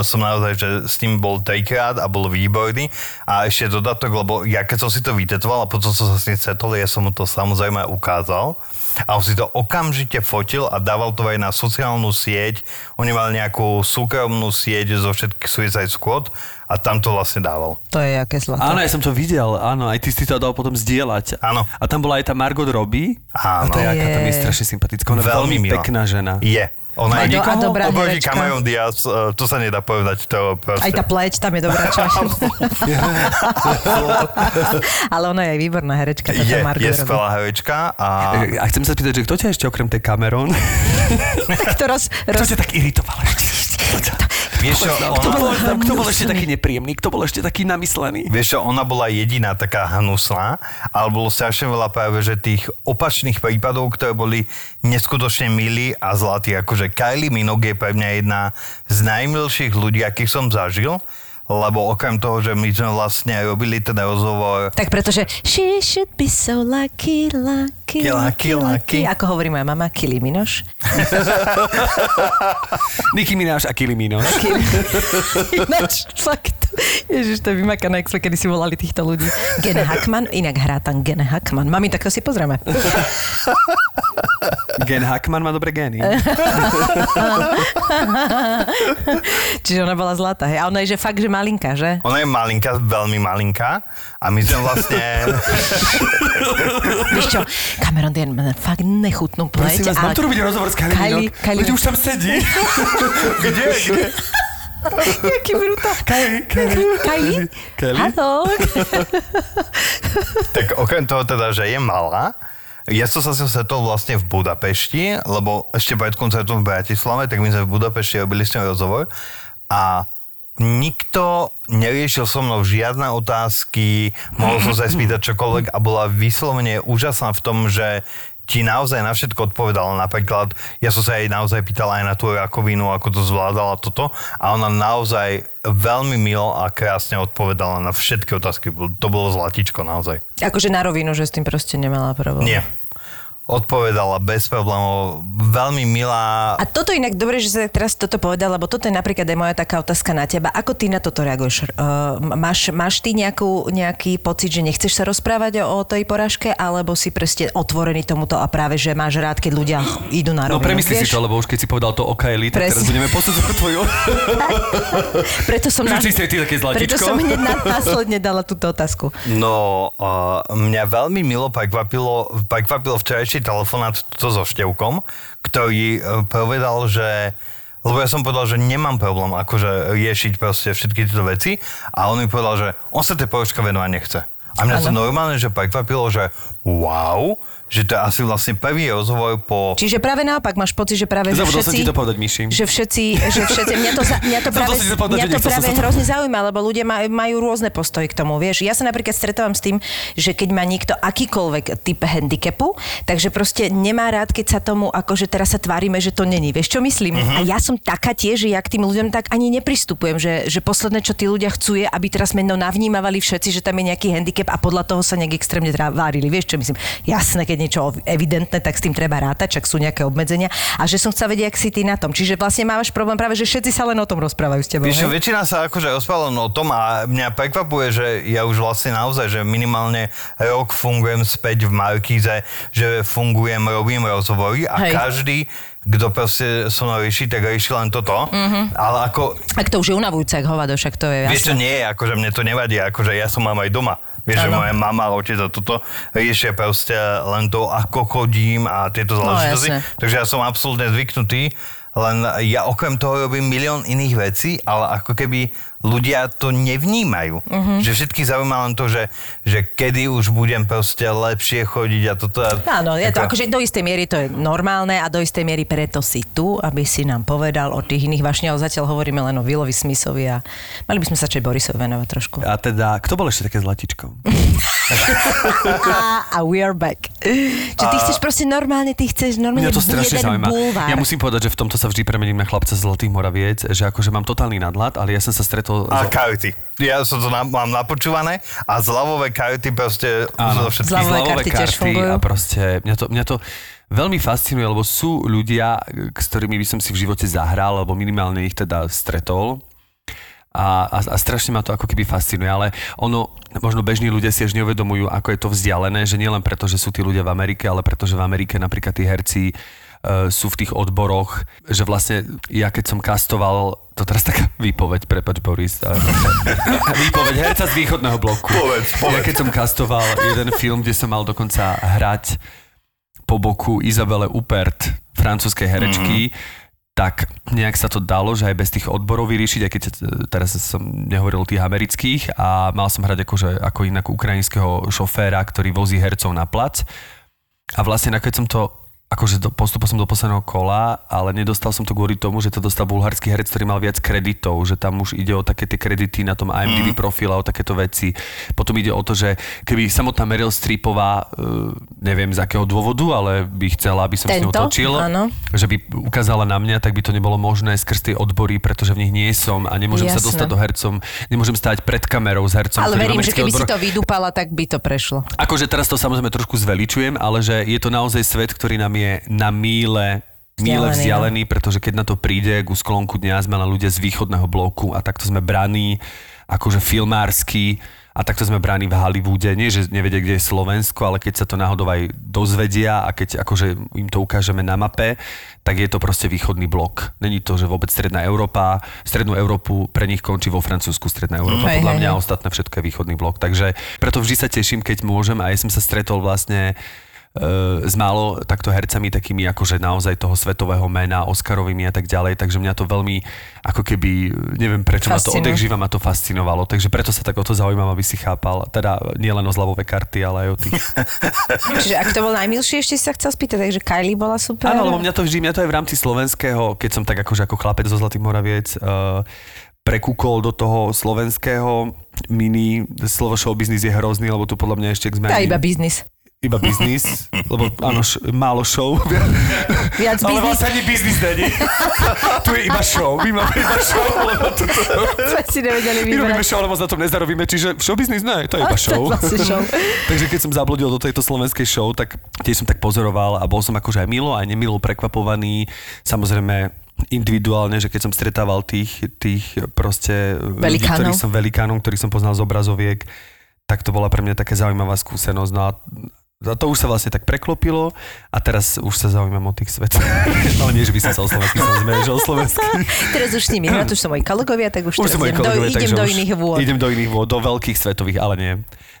som naozaj, že s ním bol trikrát a bol výborný a ešte dodatok, lebo ja keď som si to vytetoval a potom som sa s ním stretol, ja som mu to samozrejme ukázal a on si to okamžite fotil a dával to aj na sociálnu sieť. Oni mali nejakú súkromnú sieť zo všetkých Suicide Squad a tam to vlastne dával. To je aké zlato. Áno, ja som to videl, áno, aj ty si to dal potom zdieľať. Áno. A tam bola aj tá Margot Robbie. A to je, Áno. aká tam je Je. strašne sympatická. Ona je veľmi, milá. pekná žena. Je. Ona je do- a dobrá herečka. Cameron Diaz, eh, to sa nedá povedať. To proste. Aj tá pleť, tam je dobrá časť. Ale ona je aj výborná herečka, je, Margot je skvelá herečka a E, A chcem sa spýtať, že kto ťa ešte okrem tej Cameron, Tak to roz, kto roz, ťa tak iritoval? Vieš čo, Kto bol, ona, kto bol ešte taký nepríjemný? Kto bol ešte taký namyslený? vieš čo, ona bola jediná taká hnusná, ale bolo strašne veľa práve, že tých opačných prípadov, ktoré boli neskutočne milí a zlatí. Akože Kylie Minogue je pre mňa jedna z najmilších ľudí, akých som zažil, lebo okrem toho, že my sme vlastne robili ten rozhovor Tak pretože she should be so lucky, lucky, Lucky, lucky. Ako hovorí moja mama, Kili Minoš. Nicki Minaj a Kylie Minogue. Ináč, fakt. Ježiš, to je vymakané, jak sme kedy si volali týchto ľudí. Gene Hackman, inak hrá tam Gene Hackman. Mami, tak to si pozrieme. Gen Hackman má dobré gény. Čiže ona bola zlatá, hej. A ona je že fakt, že malinká, že? Ona je malinká, veľmi malinká a my sme vlastne... Vieš čo, Cameron Diaz má fakt nechutnú pleť. Prosím vás, mám tu robiť rozhovor s Kylie Kylie? Kylie, už tam sedí. kde, kde? Jaký brutál. Kylie. Kylie? Kylie? Haló? Tak okrem toho teda, že je malá, ja som sa stretol vlastne v Budapešti, lebo ešte pred koncertom v Bratislave, tak my sme v Budapešti robili s ňou rozhovor a nikto neriešil so mnou žiadne otázky, mohol som sa spýtať čokoľvek a bola vyslovene úžasná v tom, že ti naozaj na všetko odpovedala. Napríklad, ja som sa jej naozaj pýtal aj na tú rakovinu, ako to zvládala toto a ona naozaj veľmi milo a krásne odpovedala na všetky otázky. To bolo zlatičko naozaj. Akože na rovinu, že s tým proste nemala problém. Nie. Odpovedala bez problémov, veľmi milá. A toto inak dobre, že sa teraz toto povedal, lebo toto je napríklad aj moja taká otázka na teba. Ako ty na toto reaguješ? Uh, máš, máš ty nejakú, nejaký pocit, že nechceš sa rozprávať o, o tej porážke, alebo si proste otvorený tomuto a práve, že máš rád, keď ľudia idú na No rovinu? premysli si vieš? to, lebo už keď si povedal to o Kylie, tak teraz Presne. budeme posudzovať tvoju... Preto som, si také preto som hneď na- následne dala túto otázku. No, uh, mňa veľmi milo prekvapilo, prekvapilo včerajší telefonát to so Števkom, ktorý uh, povedal, že lebo ja som povedal, že nemám problém akože riešiť proste všetky tieto veci a on mi povedal, že on sa tej poruške venovať nechce. A mňa to Áno. normálne, že prekvapilo, že wow, že to je asi vlastne prvý rozhovor po... Čiže práve naopak, máš pocit, že práve že Zabudol všetci... som ti to povedať, Myši. Že všetci, že všetci, mňa to, mňa to práve, to povedať, mňa to práve sa to- hrozne zaujíma, lebo ľudia majú, majú rôzne postoje k tomu, vieš. Ja sa napríklad stretávam s tým, že keď má niekto akýkoľvek typ handicapu, takže proste nemá rád, keď sa tomu, akože teraz sa tvárime, že to není. Vieš, čo myslím? Uh-huh. A ja som taká tiež, že ja k tým ľuďom tak ani nepristupujem, že, že posledné, čo tí ľudia chcú, je, aby teraz meno navnímavali všetci, že tam je nejaký handicap a podľa toho sa nejak extrémne várili. Vieš, čo myslím? Jasné, keď niečo evidentné, tak s tým treba rátať, čak sú nejaké obmedzenia. A že som chcela vedieť, ak si ty na tom. Čiže vlastne máš problém práve, že všetci sa len o tom rozprávajú s tebou. Vieš, čo, hej? väčšina sa akože len o tom a mňa prekvapuje, že ja už vlastne naozaj, že minimálne rok fungujem späť v Markíze, že fungujem, robím rozhovory a Hej. každý, kto proste so mnou rieši, tak rieši len toto. Mm-hmm. Ale ako, Ak to už je unavujúce, ak hovado, však to je vieš čo, jasné. nie, akože mne to nevadí, akože ja som mám aj doma. Vieš, že Áno. moja mama, otec a toto riešia proste len to, ako chodím a tieto záležitosti. No. Takže ja som absolútne zvyknutý, len ja okrem toho robím milión iných vecí, ale ako keby ľudia to nevnímajú. Uh-huh. Že všetky zaujíma len to, že, že kedy už budem proste lepšie chodiť a toto. Áno, je to akože do istej miery to je normálne a do istej miery preto si tu, aby si nám povedal o tých iných ale zatiaľ hovoríme len o Willovi Smithovi a mali by sme sa čať Borisovi venovať trošku. A teda, kto bol ešte také zlatičko? a, a we are back. Čo ty chceš proste normálne, ty chceš normálne Mňa to strašne zaujíma. bulvár. Ja musím povedať, že v tomto sa vždy premením na chlapca z Zlatých Moraviec, že akože mám totálny nadhľad, ale ja som sa stretol... A so- kajuty. Ja som to na, mám napočúvané a zľavové kajuty proste Áno, zo všetkých. Zľavové karty tiež fungujú. a proste mňa to, mňa to veľmi fascinuje, lebo sú ľudia, s ktorými by som si v živote zahral, alebo minimálne ich teda stretol. A, a, a strašne ma to ako keby fascinuje, ale ono, možno bežní ľudia si až neuvedomujú, ako je to vzdialené, že nielen preto, že sú tí ľudia v Amerike, ale preto, že v Amerike napríklad tí herci uh, sú v tých odboroch, že vlastne ja keď som kastoval, to teraz taká výpoveď, prepač Boris, ale- výpoveď herca z východného bloku. Povedz, povedz. Ja keď som kastoval jeden film, kde som mal dokonca hrať po boku Izabele Upert, francúzskej herečky, mm-hmm. tak nejak sa to dalo, že aj bez tých odborov vyriešiť, aj keď e, teraz som nehovoril o tých amerických a mal som hrať akože, ako inak ukrajinského šoféra, ktorý vozí hercov na plac. A vlastne nakoniec som to akože do, postupol som do posledného kola, ale nedostal som to kvôli tomu, že to dostal bulharský herec, ktorý mal viac kreditov, že tam už ide o také tie kredity na tom IMDb mm. profile a o takéto veci. Potom ide o to, že keby samotná Meryl Streepová, uh, neviem z akého dôvodu, ale by chcela, aby som s ňou Tento? točil, Áno. že by ukázala na mňa, tak by to nebolo možné skrz tie odbory, pretože v nich nie som a nemôžem sa Jasné. dostať do hercom, nemôžem stať pred kamerou s hercom. Ale verím, že keby si odbor. to vydúpala, tak by to prešlo. Akože teraz to samozrejme trošku zveličujem, ale že je to naozaj svet, ktorý nám je na míle míle Vzdialený, vzdialený, pretože keď na to príde ku sklonku dňa sme len ľudia z východného bloku a takto sme braní akože filmársky a takto sme bráni v Hollywoode. Nie, že nevedia, kde je Slovensko, ale keď sa to náhodou aj dozvedia a keď akože im to ukážeme na mape, tak je to proste východný blok. Není to, že vôbec stredná Európa, strednú Európu pre nich končí vo Francúzsku stredná Európa. Hej, Podľa hej, mňa hej. ostatné všetko je východný blok. Takže preto vždy sa teším, keď môžem a ja som sa stretol vlastne s málo takto hercami takými akože naozaj toho svetového mena, Oscarovými a tak ďalej, takže mňa to veľmi ako keby, neviem prečo ma to Fascinuje. živa ma to fascinovalo, takže preto sa tak o to zaujímam, aby si chápal, teda nie len o zľavové karty, ale aj o tých. Čiže ak to bol najmilší, ešte si sa chcel spýtať, takže Kylie bola super. Áno, lebo mňa to vždy, mňa to aj v rámci slovenského, keď som tak akože ako chlapec zo Zlatých Moraviec, uh, prekúkol do toho slovenského mini, slovo showbiznis je hrozný, lebo tu podľa mňa ešte k Ja zmeni- iba biznis. Iba biznis, lebo áno, š- málo show. Viac Ale biznis. vlastne ani biznis není. tu je iba show, my máme iba show, lebo to, to, Sme si nevedeli my robíme show, ale moc na tom nezarobíme, čiže show biznis ne, to je iba To show. vlastne show. Takže keď som zabludil do tejto slovenskej show, tak tiež som tak pozoroval a bol som akože aj milo, aj nemilo prekvapovaný. Samozrejme individuálne, že keď som stretával tých, tých proste ľudí, Velikánov. ktorých som velikánov, ktorých som poznal z obrazoviek, tak to bola pre mňa taká zaujímavá skúsenosť. No a a to už sa vlastne tak preklopilo a teraz už sa zaujímam o tých svetov. Ale nie, že by som sa o slovensky samozrejme, že o slovensky. Teraz už s nimi, no to už sú moji kolegovia, tak už, Už teraz idem, kolegovia, do, idem do iných vôd. Idem do iných vôd, do veľkých svetových, ale nie.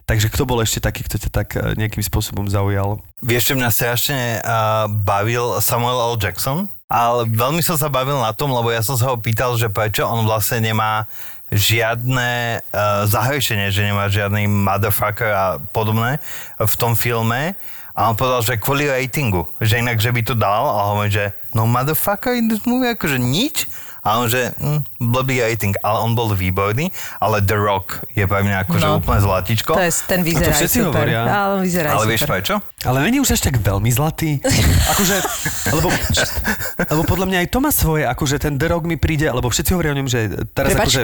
Takže kto bol ešte taký, kto ťa tak eh, nejakým spôsobom zaujal? Vieš, čo mňa strašne uh, bavil Samuel L. Jackson, ale veľmi som sa bavil na tom, lebo ja som sa ho pýtal, že prečo on vlastne nemá žiadne uh, zahrešenie, že nemá žiadny motherfucker a podobné v tom filme. A on povedal, že kvôli ratingu, že inak, že by to dal, a hovorím, že no motherfucker in this movie, akože nič. A on, že hm, blbý rating, ale on bol výborný, ale The Rock je pre mňa akože No. úplne zlatičko. To je, ten vyzerá aj všetci super. hovoria. Ale on vyzerá ale super. vieš prečo? Ale není už až tak veľmi zlatý. Akože, lebo, lebo podľa mňa aj to má svoje, akože ten The Rock mi príde, lebo všetci hovoria o ňom, že teraz Prepač. akože...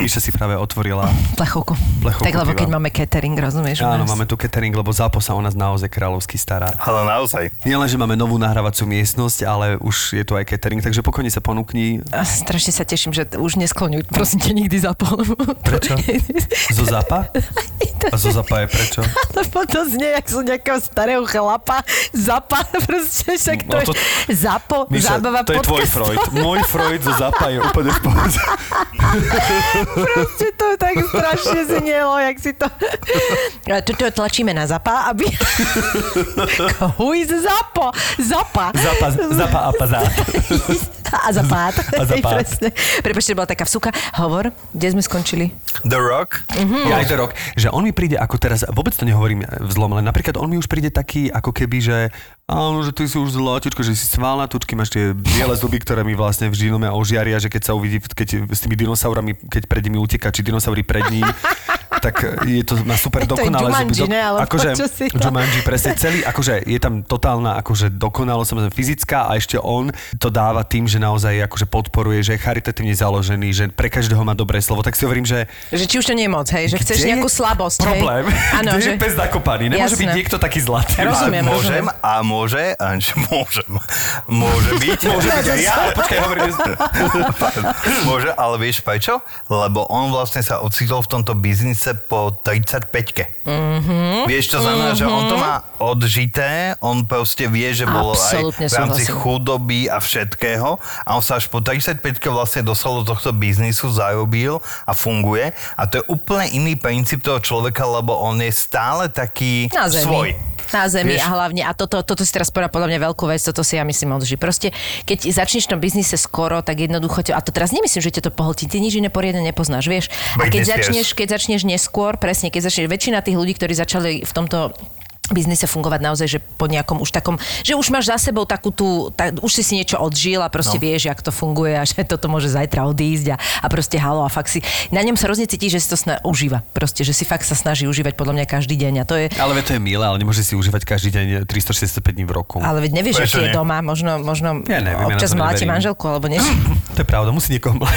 Míša si práve otvorila. Plechovku. Plechovku tak lebo piva. keď máme catering, rozumieš? Áno, máme tu catering, lebo zápo sa o nás naozaj kráľovsky stará. Ale naozaj. Nie len, že máme novú nahrávaciu miestnosť, ale už je tu aj catering, takže pokojne sa ponúkni A strašne sa teším, že už neskloňuj, prosím ťa, nikdy zapol. Prečo? zo zapa. A zo zapa je prečo? Lebo to znie, jak zo nejakého starého chlapa. Zapa, proste, však to, No to- je zapo, Míša, zábava to je tvoj. Freud. Môj Freud zo zapa je úplne v. Proste to tak strašne znelo, jak si to... A Tuto tlačíme na zapa, aby... Who is zapo? Zapa. Zapa, zapa a pazá. A za pád. A za pád. Presne. Prepačte, bola taká vsuka. Hovor, kde sme skončili? The Rock? Ja aj to rok, že on mi príde ako teraz, vôbec to nehovorím v zlom, ale napríklad on mi už príde taký, ako keby, že áno, že ty si už zlatičko, že si svalná tučky, máš tie biele zuby, ktoré mi vlastne vždy no ožiaria, že keď sa uvidí, keď s tými dinosaurami, keď pred nimi uteká, či dinosaury pred ním, tak je to má super dokonalé Jumanji, ne? Alebo akože, čo si to- Jumanji, presne celý, akože je tam totálna akože dokonalosť, samozrejme fyzická a ešte on to dáva tým, že naozaj akože podporuje, že je charitatívne založený, že pre každého má dobré slovo. Tak si hovorím, že Že či už to nie je moc, hej? Že chceš kde nejakú slabosť, Problém. Kde že... je pes zakopaný. Nemôže Jasné. byť niekto taký zlatý. Rozumiem, a môžem, rozumiem. a môže, a že môžem, môže byť. Môže byť aj ja, ale počkaj, hovorím. Môže, ale vieš prečo? Lebo on vlastne sa ocitol v tomto biznise po 35-ke. Mm-hmm. Vieš, čo znamená, že on to má odžité, on proste vie, že bolo Absolútne aj v rámci súhlasím. chudoby a všetkého a on sa až po 35-ke vlastne dostal do tohto biznisu, zarobil a funguje a to je úplne iný princíp toho človeka, lebo on je stále taký svoj. Na zemi Vieš- a hlavne, a toto, toto si teraz povedal podľa mňa veľkú vec, toto si ja myslím odží. Proste, keď začneš v tom biznise skoro, tak jednoducho, ťa- a to teraz nemyslím, že ťa to pohltí, ty nič iné poriadne nepoznáš, vieš. A keď začneš, keď začneš neskôr, presne, keď začneš, väčšina tých ľudí, ktorí začali v tomto biznise fungovať naozaj, že po nejakom už takom, že už máš za sebou takú tú, tak, už si si niečo odžil a proste no. vieš, jak to funguje a že toto môže zajtra odísť a, a proste halo a fakt si, na ňom sa hrozne cíti, že si to sna- užíva, proste, že si fakt sa snaží užívať podľa mňa každý deň a to je, Ale to je milé, ale nemôže si užívať každý deň 365 dní v roku. Ale veď nevieš, aký je doma, možno, možno Ja neviem, ja občas mláti manželku alebo niečo. To je pravda, musí niekoho mlať.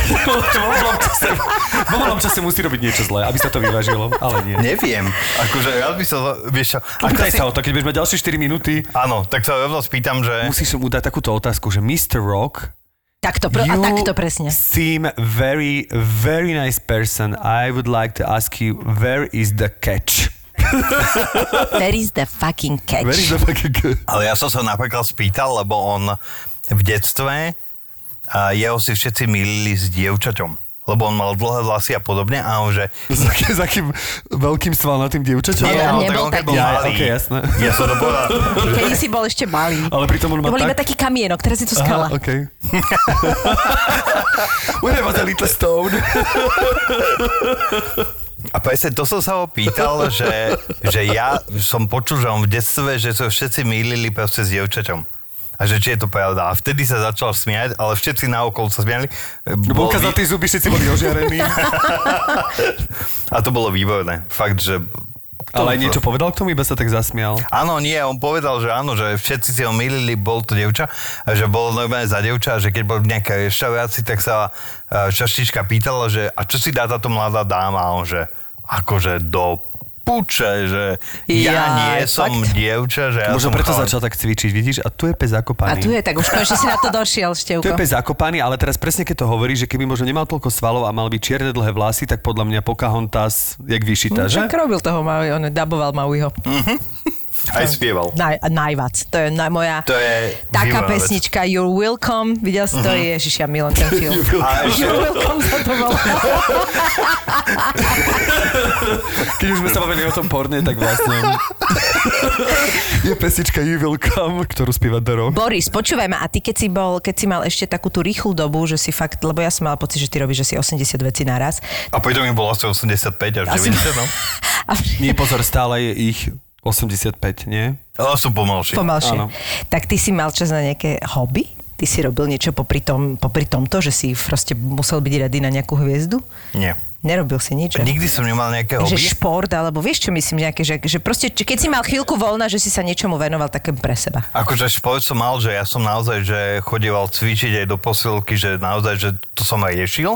vo voľnom čase, musí robiť niečo zlé, aby sa to vyvážilo, ale nie. Neviem. Akože rád by som, vieš čo, Opýtaj si- sa o to, keď budeš mať ďalšie 4 minúty. Áno, tak sa rovno spýtam, že... Musíš mu dať takúto otázku, že Mr. Rock, Takto, pr- a you takto presne. seem very, very nice person. I would like to ask you, where is the catch? There is the fucking catch. Where is the fucking catch? Ale ja som sa napríklad spýtal, lebo on v detstve a jeho si všetci milili s dievčaťom. Lebo on mal dlhé vlasy a podobne a on že... S akým, s akým veľkým svalnatým dievčaťom? Nie, ale nebol on keď taký. bol Ja, malý. okej, jasné. Ja som to povedal. Keď si bol ešte malý. Ale pritom on má To bol iba tak... taký kamienok, teraz je to skala. Aha, okay. When I was a little stone. A presne to som sa ho pýtal, že, že ja som počul, že on v detstve, že sa všetci milili proste s dievčaťom. A že či je to pravda. A vtedy sa začal smiať, ale všetci naokolo sa smiali. Bol za tie zuby, všetci boli ožiarení. A to bolo výborné. Fakt, že... Ale aj niečo povedal k tomu, iba sa tak zasmial. Áno, nie, on povedal, že áno, že všetci si ho milili, bol to devča, a že bol normálne za devča, že keď bol v nejakej reštaurácii, tak sa čaštička pýtala, že a čo si dá táto mladá dáma? A on, že akože do puče, že ja Jaj, nie som fakt? dievča, že ja Možno som preto chalán. začal tak cvičiť, vidíš? A tu je pes A zakopaný. tu je, tak už konečne si na to došiel, Tu je Števko. pes zakopaný, ale teraz presne keď to hovorí, že keby možno nemal toľko svalov a mal by čierne dlhé vlasy, tak podľa mňa Pocahontas, jak vyšitá, že? Však robil toho on daboval Mauiho. Aj spieval. Naj, najvac. To je na, moja To je taká výborná vec. pesnička You're Welcome. Videl si to? Ježiš, ja milujem ten film. You're Welcome sa to volá. Keď už sme sa bavili o tom porne, tak vlastne je pesnička You Will Come, ktorú spieva The Rock. Boris, počúvaj ma, a ty keď si bol, keď si mal ešte takú tú rýchlu dobu, že si fakt, lebo ja som mal pocit, že ty robíš asi 80 vecí naraz. a potom mi bolo asi 85 až Asi- 90, no. A Nie, pozor, stále je ich 85, nie? Ale sú pomalšie. pomalšie. Áno. Tak ty si mal čas na nejaké hobby? Ty si robil niečo popri, tom, popri tomto, že si proste musel byť ready na nejakú hviezdu? Nie. Nerobil si nič? že? Nikdy som nemal nejaké Že hobby. šport, alebo vieš čo myslím, nejaké, že, že proste, či- keď si mal chvíľku voľna, že si sa niečomu venoval také pre seba. Akože šport som mal, že ja som naozaj, že chodieval cvičiť aj do posilky, že naozaj, že to som aj riešil.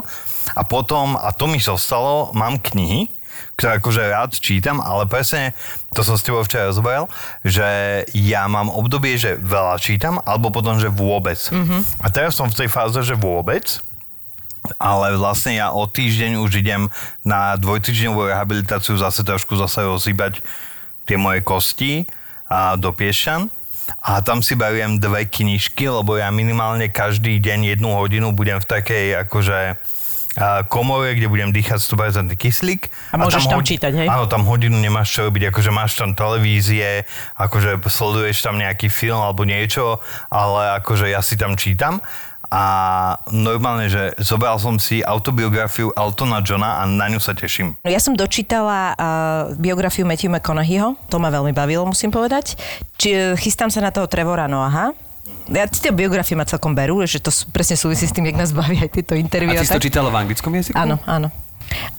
A potom, a to mi zostalo, mám knihy, ktoré akože rád čítam, ale presne, to som s tebou včera rozhovoril, že ja mám obdobie, že veľa čítam, alebo potom, že vôbec. Mm-hmm. A teraz som v tej fáze, že vôbec, ale vlastne ja o týždeň už idem na dvojtýždňovú rehabilitáciu zase trošku zase rozhýbať tie moje kosti a do Piešťan. A tam si beriem dve knižky, lebo ja minimálne každý deň jednu hodinu budem v takej akože komore, kde budem dýchať 100% kyslík. A môžeš tam čítať, hej? Áno, tam hodinu nemáš čo robiť, akože máš tam televízie, akože sleduješ tam nejaký film alebo niečo, ale akože ja si tam čítam a normálne, že zobral som si autobiografiu Eltona Johna a na ňu sa teším. Ja som dočítala uh, biografiu Matthew McConaugheyho, to ma veľmi bavilo, musím povedať. Či, chystám sa na toho Trevora Noaha. Ja tie biografie ma celkom berú, že to presne súvisí s tým, jak nás baví aj tieto A interviu. ty si to čítala v anglickom jazyku? Áno, áno.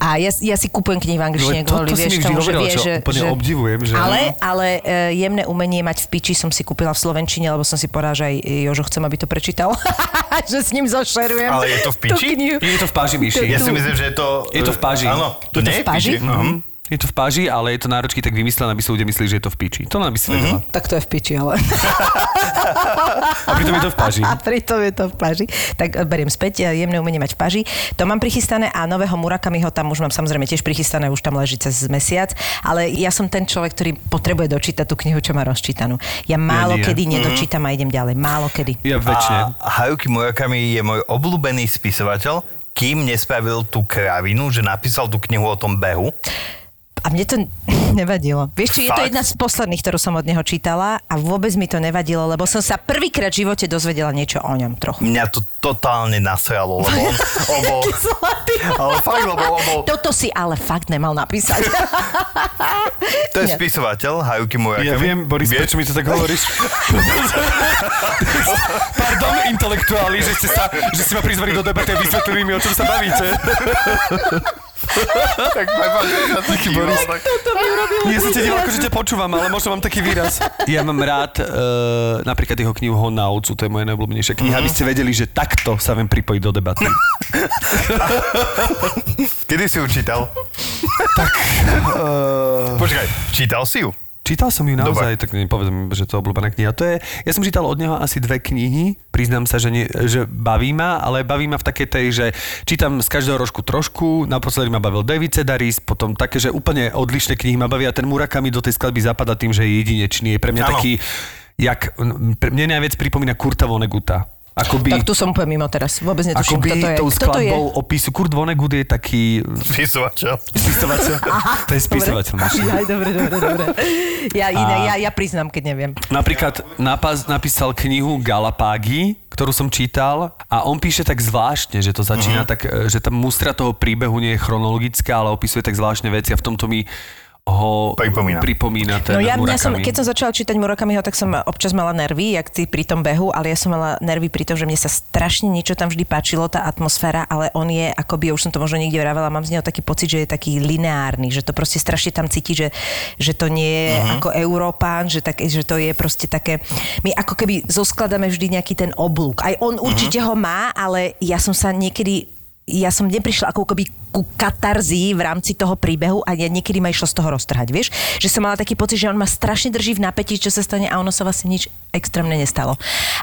A ja, ja si kúpujem knihy v angličtine No, kvôli, vieš, tomu, že hovorila, vie, že... úplne že... obdivujem, že- Ale, ale e, jemné umenie mať v piči som si kúpila v Slovenčine, lebo som si povedala, že aj Jožo chcem, aby to prečítal. že s ním zošerujem. Ale je to v piči? Je to v páži, Myši. Ja si myslím, že je to... Je to v páži. Áno, to, Je to v páži? Mhm. Je to v páži, ale je to náročky tak vymyslené, aby si ľudia mysleli, že je to v piči. To len aby si vedela. Tak to je v piči, ale... A pritom je to v páži. A pritom je to v paži. Tak e, beriem späť, e, jemné umenie mať v paži. To mám prichystané a nového Murakamiho tam už mám samozrejme tiež prichystané, už tam leží cez mesiac. Ale ja som ten človek, ktorý potrebuje dočítať tú knihu, čo má rozčítanú. Ja málo nie. kedy nedočítam a idem ďalej. Málo kedy. Ja väčšine. A Haruki Murakami je môj obľúbený spisovateľ, kým nespravil tú kravinu, že napísal tú knihu o tom behu. A mne to nevadilo. Vieš, či je to jedna z posledných, ktorú som od neho čítala a vôbec mi to nevadilo, lebo som sa prvýkrát v živote dozvedela niečo o ňom trochu. Mňa to totálne nasralo, lebo on. Ale fakt, lebo on bol... Toto si ale fakt nemal napísať. To je Nie. spisovateľ Haruki Murakami. Ja viem, Boris, prečo mi to tak hovoríš? Pardon, intelektuáli, že ste, sa, že ste ma prizvali do debaty a vysvetlili mi, o čom sa bavíte. tak prepáč, že sa to díval, Boris. tak- Ja som ťa díval, akože ťa počúvam, ale možno mám taký výraz. Ja mám rád uh, napríklad jeho knihu Hon na ovcu, to je moja najobľúbenejšia kniha, aby ste vedeli, že takto sa viem pripojiť do debaty. Kedy si ju čítal? Počkaj, čítal si ju? Čítal som ju naozaj, tak nepovedzem, že to je obľúbená kniha. To je, ja som čítal od neho asi dve knihy, priznám sa, že, nie, že baví ma, ale baví ma v takej tej, že čítam z každého rožku trošku, naposledy ma bavil David Sedaris, potom také, že úplne odlišné knihy ma bavia. Ten Murakami do tej skladby zapada tým, že je jedinečný. Je pre mňa Áno. taký, jak, pre mne najviac pripomína Kurta Voneguta. Akoby, Tak tu som úplne mimo teraz. Vôbec netuším, akoby kto to je. tou Kto to je? skladbou opisu. Kurt Vonnegut je taký Spisovateľ. spisovateľ. to je spisovateľ. Aj, dobre, dobre, dobre. Ja, iné, ja, ja priznám, keď neviem. Napríklad napas, napísal knihu Galapágy, ktorú som čítal a on píše tak zvláštne, že to začína uh-huh. tak, e, že tá mustra toho príbehu nie je chronologická, ale opisuje tak zvláštne veci a v tomto mi ho Pripomína. pripomína ten No ja, mňa som, keď som začala čítať Murakamiho, tak som občas mala nervy, jak ty pri tom behu, ale ja som mala nervy pri tom, že mne sa strašne niečo tam vždy páčilo, tá atmosféra, ale on je, akoby, už som to možno niekde vravela, mám z neho taký pocit, že je taký lineárny, že to proste strašne tam cíti, že, že to nie je uh-huh. ako Európán, že, tak, že to je proste také, my ako keby zoskladáme vždy nejaký ten oblúk. Aj on určite uh-huh. ho má, ale ja som sa niekedy ja som neprišla ako keby ku katarzii v rámci toho príbehu a niekedy ma išlo z toho roztrhať, vieš? Že som mala taký pocit, že on ma strašne drží v napätí, čo sa stane a ono sa vlastne nič extrémne nestalo.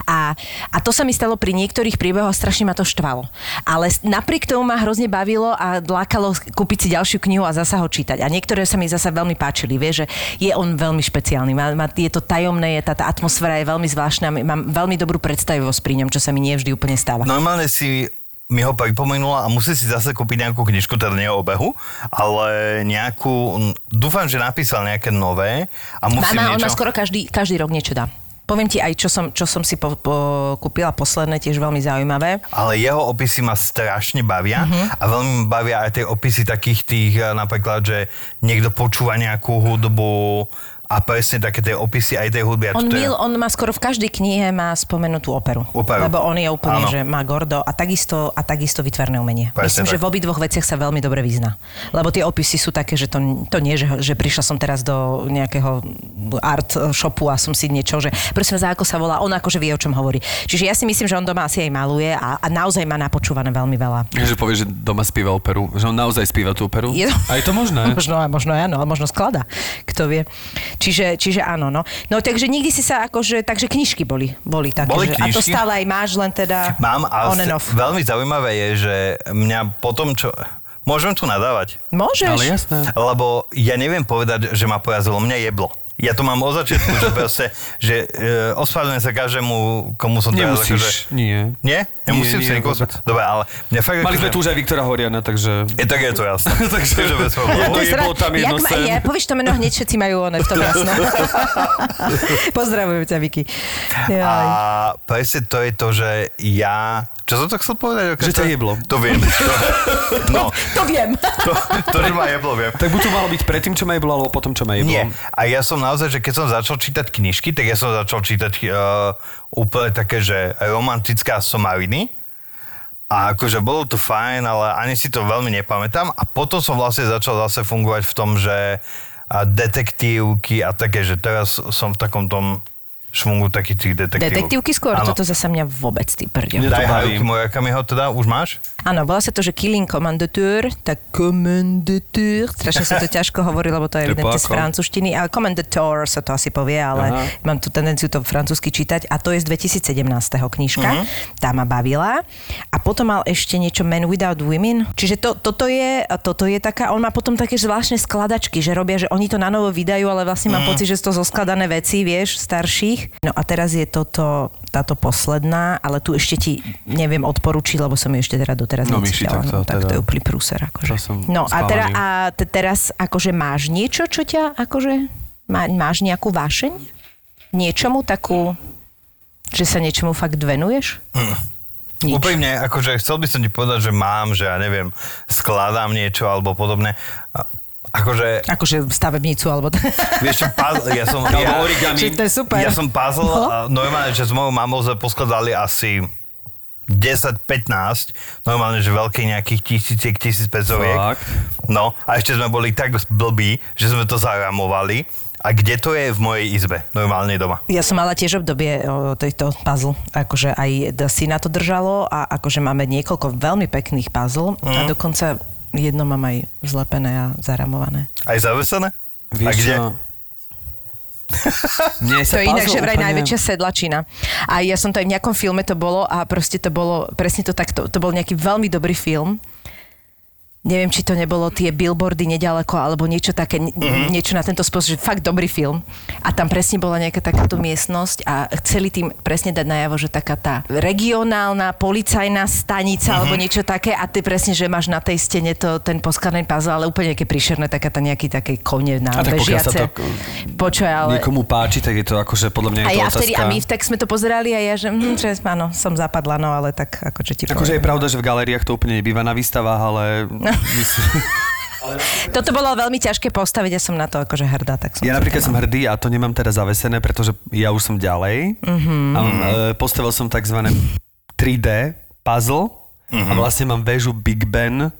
A, a to sa mi stalo pri niektorých príbehoch a strašne ma to štvalo. Ale napriek tomu ma hrozne bavilo a lákalo kúpiť si ďalšiu knihu a zasa ho čítať. A niektoré sa mi zasa veľmi páčili, vieš, že je on veľmi špeciálny. Má, má, je to tajomné, je, tá, tá atmosféra je veľmi zvláštna. Mám veľmi dobrú predstavivosť pri ňom, čo sa mi nie vždy úplne stáva. Normálne si mi ho pripomenula a musí si zase kúpiť nejakú knižku, teda nie o obehu, ale nejakú, dúfam, že napísal nejaké nové a musím on niečo... má skoro každý, každý rok niečo dá. Poviem ti aj, čo som, čo som si po, po, kúpila posledné, tiež veľmi zaujímavé. Ale jeho opisy ma strašne bavia Mhm. uh-huh. a veľmi ma bavia aj tie opisy takých tých, napríklad, že niekto počúva nejakú hudbu a presne také tie opisy aj tej hudby. A On, mil, on má skoro v každej knihe má spomenutú operu. Operu. Lebo on je úplne, Áno. že má gordo a takisto, a takisto vytvarné umenie. Presne Myslím, tak. že v obidvoch veciach sa veľmi dobre vyzná. Lebo tie opisy sú také, že to, to nie, že, že prišla som teraz do nejakého art shopu a som si niečo, že prosím vás, ako sa volá, on akože vie, o čom hovorí. Čiže ja si myslím, že on doma asi aj maluje a, a naozaj má napočúvané veľmi veľa. Že povie, že doma spíva operu. Že on naozaj spíva tú operu. Je A je to možné. Možno, možno áno, ale možno sklada. Kto vie. Čiže, čiže áno, no. No takže nikdy si sa akože, takže knižky boli, boli také. Boli že, a to stále aj máš, len teda Mám a on and off. veľmi zaujímavé je, že mňa potom, čo... Môžem tu nadávať? Môžeš. Ale jasné. Lebo ja neviem povedať, že ma porazilo, mňa jeblo. Ja to mám od začiatku, že proste, že e, ospravedlňujem sa každému, komu som teraz Nemusíš. akože... Nie. Nie? Nemusím Nie, niekoho... vôbec. Dobre, ale mňa fakt... Mali sme akože- tu už aj Viktora Horiana, takže... Je, tak je to jasné. Takže- Takže bez problémov. Jedno je bolo tam, jedno sem. je, povieš to meno hneď, všetci majú one v tom jasno. Pozdravujem ťa, Vicky. A presne to je to, že ja Čo som to chcel povedať? Že ťa jeblo. To viem. No, To viem. to, to že ma jeblo, viem. Tak buď to malo byť predtým, čo ma jeblo, alebo potom, čo ma jeblo. Nie. A ja som naozaj, že keď som začal čítať knižky, tak ja som začal čítať uh, úplne také, že romantické a somariny. A akože bolo to fajn, ale ani si to veľmi nepamätám. A potom som vlastne začal zase fungovať v tom, že a detektívky a také, že teraz som v takom tom šmungu takých tých detektívok. Detektívky skôr, Áno. toto zasa mňa vôbec ty prďo. Daj baví. Haruki Murakamiho teda, už máš? Áno, volá sa to, že Killing Commandateur, tak Commandateur, strašne sa to ťažko hovorí, lebo to je evidentne z francúzštiny, ale Commandateur sa to asi povie, ale Aha. mám tu tendenciu to francúzsky čítať a to je z 2017. knižka, Mhm. tá ma bavila. A potom mal ešte niečo Men Without Women, čiže to, toto, je, toto je taká, on má potom také zvláštne skladačky, že robia, že oni to na novo vydajú, ale vlastne mám pocit, že sú to zoskladané veci, vieš, starších. No a teraz je toto, táto posledná, ale tu ešte ti neviem odporučiť, lebo som ju ešte teda doteraz No, myši, nečítala. tak to no, tak to teda- je úplný prúser. Akože. To No a, teda, a te, teraz akože máš niečo, čo ťa akože, má, máš nejakú vášeň? Niečomu takú, že sa niečomu fakt venuješ? Nič. Úprimne, akože chcel by som ti povedať, že mám, že ja neviem, skladám niečo alebo podobné. A- Akože, Akože stavebnicu alebo... vieš čo, puzzle, ja som... Alebo ja, origami. Čiže to je super. Ja som puzzle, No. no. normálne, že s mojou mamou sme poskladali asi 10-15, normálne, že veľkých nejakých tisíciek, tisíc pecoviek. No, a ešte sme boli tak blbí, že sme to zaramovali. A kde to je v mojej izbe? Normálne doma. Ja som mala tiež obdobie o, tejto puzzle, akože aj d- si na to držalo a akože máme niekoľko veľmi pekných puzzle a Mhm. dokonca jedno mám aj zlepené a zaramované. Aj zavesené? Vieš a kde? čo? Mne To je inak, že vraj úplne- najväčšia sedlačina. A ja som to aj v nejakom filme to bolo a proste to bolo, presne to takto, to bol nejaký veľmi dobrý film. Neviem, či to nebolo tie billboardy nedaleko, alebo niečo také, mm-hmm. niečo na tento spôsob, že fakt dobrý film. A tam presne bola nejaká takáto miestnosť a chceli tým presne dať najavo, že taká tá regionálna policajná stanica mm-hmm. alebo niečo také a ty presne, že máš na tej stene to, ten poskladaný puzzle, ale úplne nejaké príšerné, taká tá nejaký také kone na A tak bežiace. to Počuj, ale... Niekomu páči, tak je to akože podľa mňa je A to ja otázka... vtedy, a my tak sme to pozerali a ja, že, hm, že áno, som zapadla, no ale tak akože ti Akože je pravda, že v galériách to úplne nebýva na výstavách, ale... Toto bolo veľmi ťažké postaviť, ja som na to akože hrdá, tak som Ja napríklad som hrdý a to nemám teraz zavesené, pretože ja už som ďalej. Mhm. A, e, postavil som tzv. 3D puzzle a vlastne mám väžu Big Ben,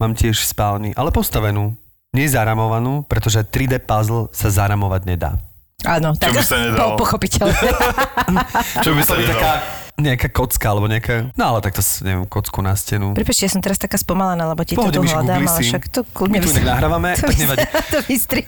mám tiež v spálni, ale postavenú. Nezaramovanú, pretože 3D puzzle sa zaramovať nedá. Áno, tak by sa nedalo? po, pochopiteľne. Čo by sa nedalo? taká nejaká kocka, alebo nejaká... No ale tak to, neviem, kocku na stenu. Prepačte, ja som teraz taká spomalená, lebo ti to Pohode, tu hľadám, ale si. však to kľudne My tu inak nahrávame, to tak nevadí. to.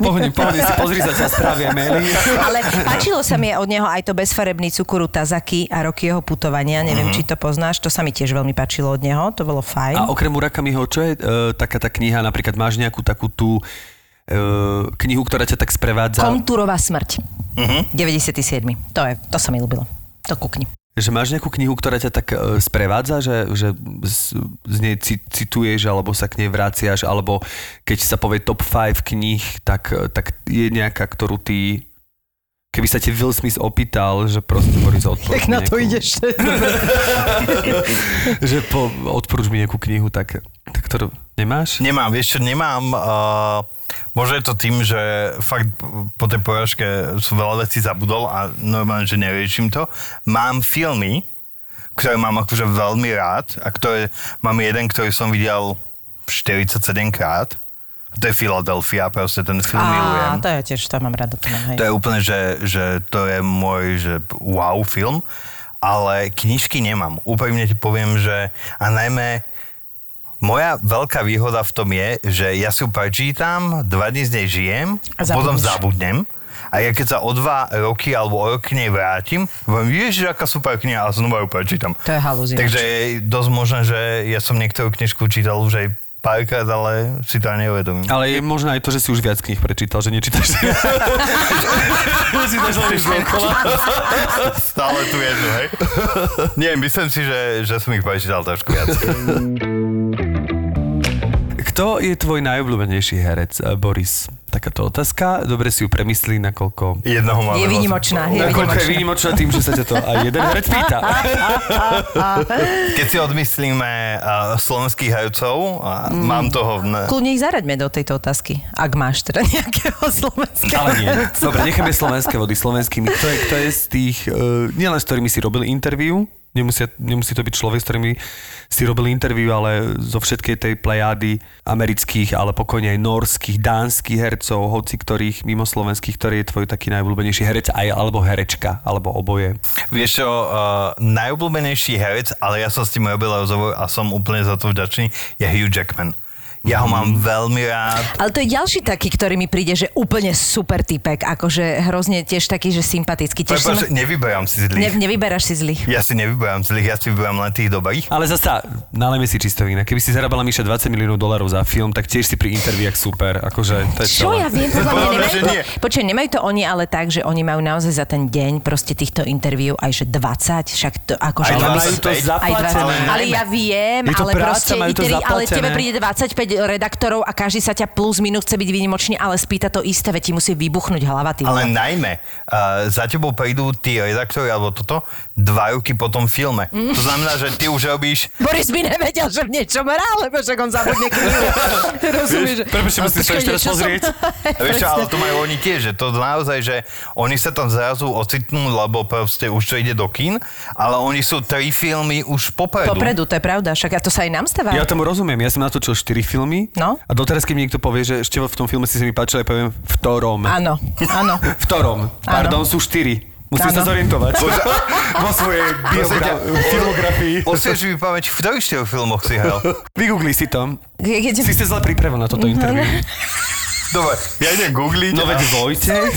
Pohodne, pohodne si pozri zatiaľ správy a maily. Ale páčilo sa mi od neho aj to bezfarebný cukuru Tazaki a roky jeho putovania. Neviem, či to poznáš. To sa mi tiež veľmi páčilo od neho. To bolo fajn. A okrem Murakamiho, čo je uh, taká tá kniha, napríklad máš nejakú takú tú uh, knihu, ktorá ťa tak sprevádza, Kontúrová smrť. Uh-huh. 97. To je, to sa mi ľúbilo. To kúkni. Že máš nejakú knihu, ktorá ťa tak uh, sprevádza, že, že z, nej ci- cituješ, alebo sa k nej vraciaš, alebo keď sa povie top 5 kníh, tak, eh, tak je nejaká, ktorú ty Keby sa ti Will Smith opýtal, že proste Boris odporúč Tak na to ideš. že po, odporúč mi nejakú knihu, tak, tak ktorú nemáš? Nemám, vieš čo, nemám. Uh, možno je to tým, že fakt po tej porážke som veľa vecí zabudol a normálne, že neriešim to. Mám filmy, ktoré mám akože veľmi rád a ktoré, mám jeden, ktorý som videl 47 krát. To je Philadelphia, proste ten film milujem. Á, to ja tiež, to mám rada. To, mám, hej. To je úplne, že, že to je môj že wow film, ale knižky nemám. Úprimne ti poviem, že a najmä moja veľká výhoda v tom je, že ja si ju prečítam, dva dní z nej žijem, A a potom zabudneš. zabudnem. A ja keď sa o dva roky alebo o rok k nej vrátim, poviem, ježiš, aká super kniha a znova ju prečítam. To je halúzia. Takže je dosť možné, že ja som niektorú knižku čítal už aj párkrát, ale si to neuvedomím. Ale je možno aj to, že si už viac kníh prečítal, že nečítaš. Čítaš len. Stále tu jednu, hej? Nie, myslím si, že, že som ich prečítal trošku viac. Kto je tvoj najobľúbenejší herec, eh, Boris? Takáto otázka. Dobre si ju premyslí, nakoľko... Jednoho máme Je výnimočná, je Nakoľko je výnimočná. tým, že sa ťa to aj jeden herec pýta. Keď si odmyslíme uh, slovenských hercov, a mám toho... Ne, Kľudne ich zaraďme do tejto otázky, ak máš teda nejakého slovenského. Ale nie. Dobre, necháme slovenské vody slovenskými. Kto je, kto je z tých, uh, nielen s ktorými si robil interview, nemusí, nemusí to byť človek, s ktorými si robil interview, ale zo všetkej tej plejády amerických, ale pokojne aj norských, dánskych hercov, hoci ktorých mimo slovenských, ktorý je tvoj taký najobľúbenejší herec, aj alebo herečka, alebo oboje. Vieš čo, uh, najobľúbenejší herec, ale ja som s tým robil rozhovor a som úplne za to vďačný, je Hugh Jackman. Ja ho mám veľmi rád. Ale to je ďalší taký, ktorý mi príde, že úplne super typek, akože hrozne tiež taký, že sympatický. Tiež Prepač, nevyberám si ne, zlých. nevyberáš si zlých. Ja si nevyberám zlých, ja si vyberám len tých dobrých. Ale zasa, nalejme si čisto inak. Keby si zarábala Miša 20 miliónov dolarov za film, tak tiež si pri interviách super. Akože, to je Čo celé. ja viem, podľa mňa nemajú nie. počuj, nemajú to oni ale tak, že oni majú naozaj za ten deň proste týchto interviú aj že 20, však to akože... Aj Ale Majú majú to 25, aj 20, zaplatené. ale ja viem, ale práca, proste iteri, ale tebe príde 25 redaktorov a každý sa ťa plus minus chce byť výnimočný, ale spýta to isté, veď ti musí vybuchnúť hlava. Ty Ale najmä, uh, za tebou prídu tí redaktori alebo toto dva roky po tom filme. To znamená, že ty už robíš Boris by nevedel, že v niečom hrá, lebo však on zabudne knihu. Rozumieš? Prepačte, musím sa ešte raz pozrieť. Vieš čo, ale to majú oni tiež, že to naozaj, že oni sa tam zrazu ocitnú, lebo proste už to ide do kín, ale oni sú tri filmy už popredu. Popredu, to je pravda, však a to sa aj nám stáva. Ja tomu rozumiem, ja som natočil 4 filmy No. a doteraz, keď mi niekto povie, že ešte v tom filme si sa mi páčil, ja poviem v ktorom. Áno, áno. V ktorom? Pardon, sú 4. Musím sa zorientovať. vo svojej biogra- filmografii. Osvieži mi pamäť, v ktorých štyroch filmoch si hral? Vygoogli si to. Si ste zle pripravený na toto interview. Dobre, ja idem googliť. No veď Vojtech,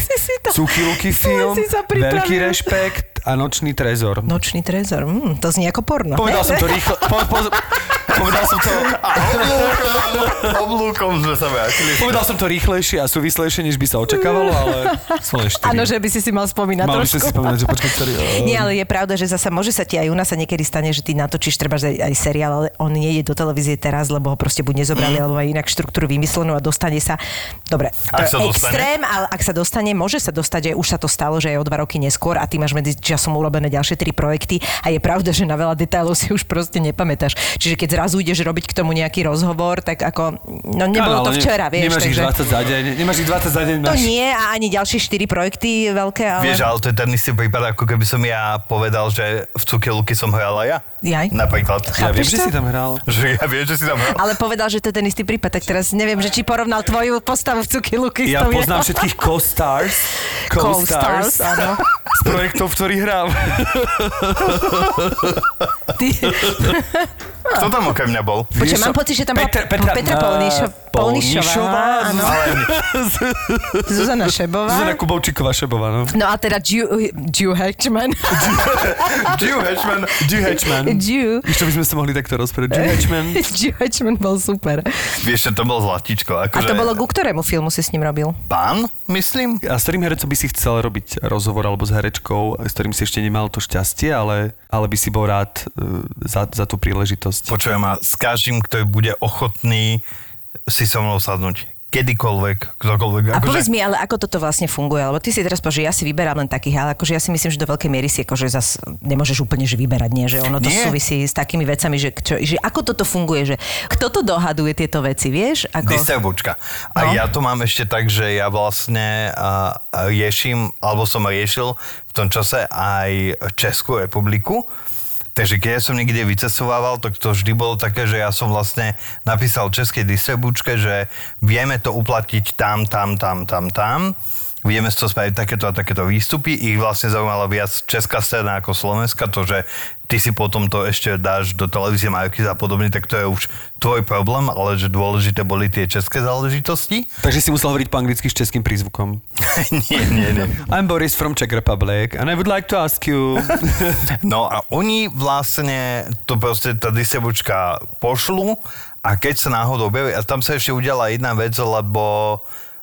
Luky film, pripravil. Veľký rešpekt a Nočný trezor. Nočný trezor, mm, to znie ako porno. Povedal som to rýchlo. Po, po, povedal som to... Oblúkom sme sa vrátili. Povedal som to rýchlejšie a súvislejšie, než by sa očakávalo, ale sú len 4. Áno, že by si si mal spomínať Mali trošku. ste si spomenúť, že počkaj, ktorý... Nie, ale je pravda, že zasa môže sa ti aj u nás sa niekedy stane, že ty natočíš treba aj, aj seriál, ale on nie je do televízie teraz, lebo ho proste buď nezobrali, Mm. alebo má inak štruktúru vymyslenú a dostane sa. Dobre, to Ak je sa dostane? extrém, ale ak sa dostane, môže sa dostať, že už sa to stalo, že aj o dva roky neskôr a ty máš medzi časom urobené ďalšie tri projekty a je pravda, že na veľa detailov si už proste nepamätáš. Čiže keď zrazu ideš robiť k tomu nejaký rozhovor, tak ako, no nebolo Áno, to ale ne- včera, vieš. Nemáš ich takže... 20 za deň, nemáš ich 20 za deň, To máš... nie a ani ďalšie štyri projekty veľké, ale... Vieš, ale to je ten istý prípad, ako keby som ja povedal, že v Cukie Luky som hral aj ja. Jaj. Napríklad. Ja viem, Chápeš že to? si tam hral. Že ja viem, že si tam hral. Ale povedal, že to je ten istý prípad, tak teraz neviem, že či porovnal tvoju postavu v Cuky Luky s Ja poznám jeho. všetkých co-stars, Co-stars, co-stars áno. z projektov, v ktorých hrám. Ty, Kto tam okrem mňa bol? Vieš mám pocit, že tam bola Petra- Petra, Petra- Polnišo, Polnišová, áno. Zuzana Šebová. Zuzana Kubovčíková Šebová, no. No a teda Ju Hatchman. Drew Hatchman. Drew Hatchman. Ju. Ešte by sme sa mohli takto rozprávať. Drew Hatchman. Ju Hatchman bol super. Vieš, že to bol zlatičko. A Akože to bolo ku ktorému filmu si s ním robil? Pán, myslím? A s ktorým herecom by si chcel robiť rozhovor alebo s herečkou, s ktorým si ešte nemal to šťastie, ale, ale by si bol rád uh, za, za tú príležitosť? Počujem ma, s každým, kto bude ochotný si so mnou sadnúť. Kedykoľvek, ktokoľvek. A Akože- povedz mi, ale ako toto vlastne funguje? Lebo ty si teraz povedal, že ja si vyberám len takých, ale akože ja si myslím, že do veľkej miery si akože zas nemôžeš úplne že vyberať, nie? Že ono to Nie. súvisí s takými vecami, že, čo, že ako toto funguje, že kto to dohaduje tieto veci, vieš? Ako... Distribučka. A No. ja to mám ešte tak, že ja vlastne riešim, alebo som riešil v tom čase aj Českú republiku. Takže keď ja som niekde vycestovával, tak to vždy bolo také, že ja som vlastne napísal českej distribučke, že vieme to uplatiť tam, tam, tam, tam, tam. Z toho spraviť takéto a takéto výstupy. Ich vlastne zaujímala viac česká scéna ako slovenská, to, že ty si potom to ešte dáš do televízie Marky a podobne, tak to je už tvoj problém, ale že dôležité boli tie české záležitosti. Takže si musel hovoriť po anglicky s českým prízvukom. nie, nie, nie. I'm Boris from Czech Republic and I would like to ask you... No a oni vlastne to proste, tá distribučka pošlu a keď sa náhodou objaví, a tam sa ešte udiala jedna vec, lebo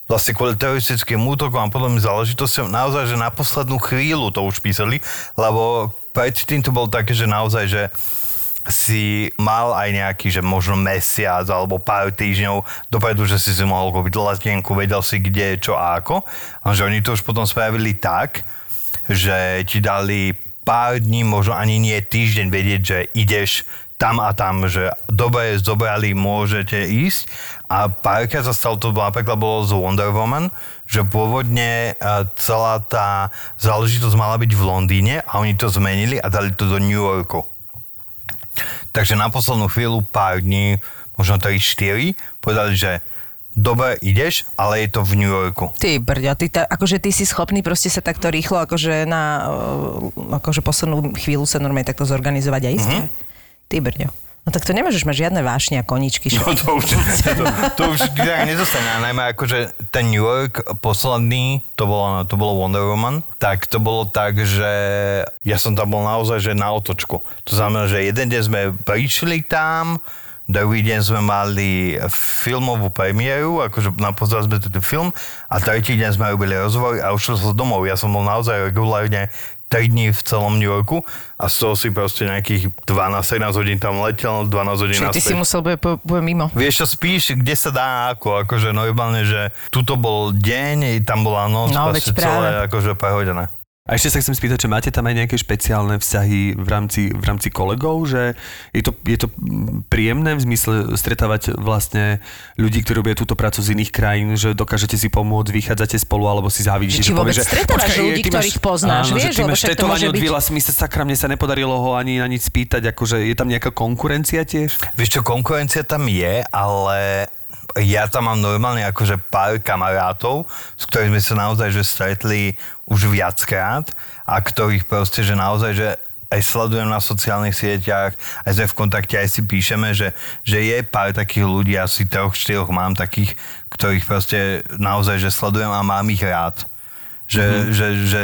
vlastne kvôli teroristickým útokom a podobným záležitostiam, naozaj, že na poslednú chvíľu to už písali, lebo predtým to bolo také, že naozaj, že si mal aj nejaký, že možno mesiac alebo pár týždňov dopredu, že si si mohol kúpiť letenku, vedel si kde, čo a ako. A že oni to už potom spravili tak, že ti dali pár dní, možno ani nie týždeň vedieť, že ideš tam a tam, že dobre zobrali, môžete ísť. A párkrát sa stalo, to napríklad bolo z Wonder Woman, že pôvodne e, celá tá záležitosť mala byť v Londýne a oni to zmenili a dali to do New Yorku. Takže na poslednú chvíľu, pár dní, možno 3-4, povedali, že dobre, ideš, ale je to v New Yorku. Ty brďa, ty ta, akože ty si schopný proste sa takto rýchlo, akože na uh, akože poslednú chvíľu sa normálne takto zorganizovať a ísť. Mm-hmm. Ty brďo. No tak to nemôžeš mať žiadne vášne a koničky. No to už, to, to už tak nezostane. A najmä akože ten New York posledný, to bolo, to bolo Wonder Woman, tak to bolo tak, že ja som tam bol naozaj že na otočku. To znamená, že jeden deň sme prišli tam, Druhý deň sme mali filmovú premiéru, akože napozorali sme ten film a tretí deň sme robili rozhovor a ušiel som domov. Ja som bol naozaj regulárne 3 dní v celom New Yorku a z toho si proste nejakých 12-13 hodín tam letel, 12 hodín Čiže ty si musel bude, bude mimo. Vieš čo, spíš, kde sa dá ako, akože normálne, že tuto bol deň, tam bola noc, No, veď celé práve. akože prehodené. A ešte sa chcem spýtať, či máte tam aj nejaké špeciálne vzťahy v rámci, v rámci kolegov, že je to, je to príjemné v zmysle stretávať vlastne ľudí, ktorí robia túto prácu z iných krajín, že dokážete si pomôcť, vychádzate spolu, alebo si závidíte. Či vôbec stretávaš "Počkaj, ľudí, máš- ktorých poznáš, áno, vieš, že ty máš tetovanie od Willa Smitha, sakra, mne sa nepodarilo ho ani na nič spýtať, akože je tam nejaká konkurencia tiež? Vieš čo, konkurencia tam je, ale ja tam mám normálne akože pár kamarátov, s ktorými sme sa naozaj že stretli už viackrát a ktorých proste, že naozaj, že aj sledujem na sociálnych sieťach, aj sme v kontakte, aj si píšeme, že, že je pár takých ľudí, asi troch, štyroch mám takých, ktorých proste naozaj, že sledujem a mám ich rád. Že, mm-hmm. že, že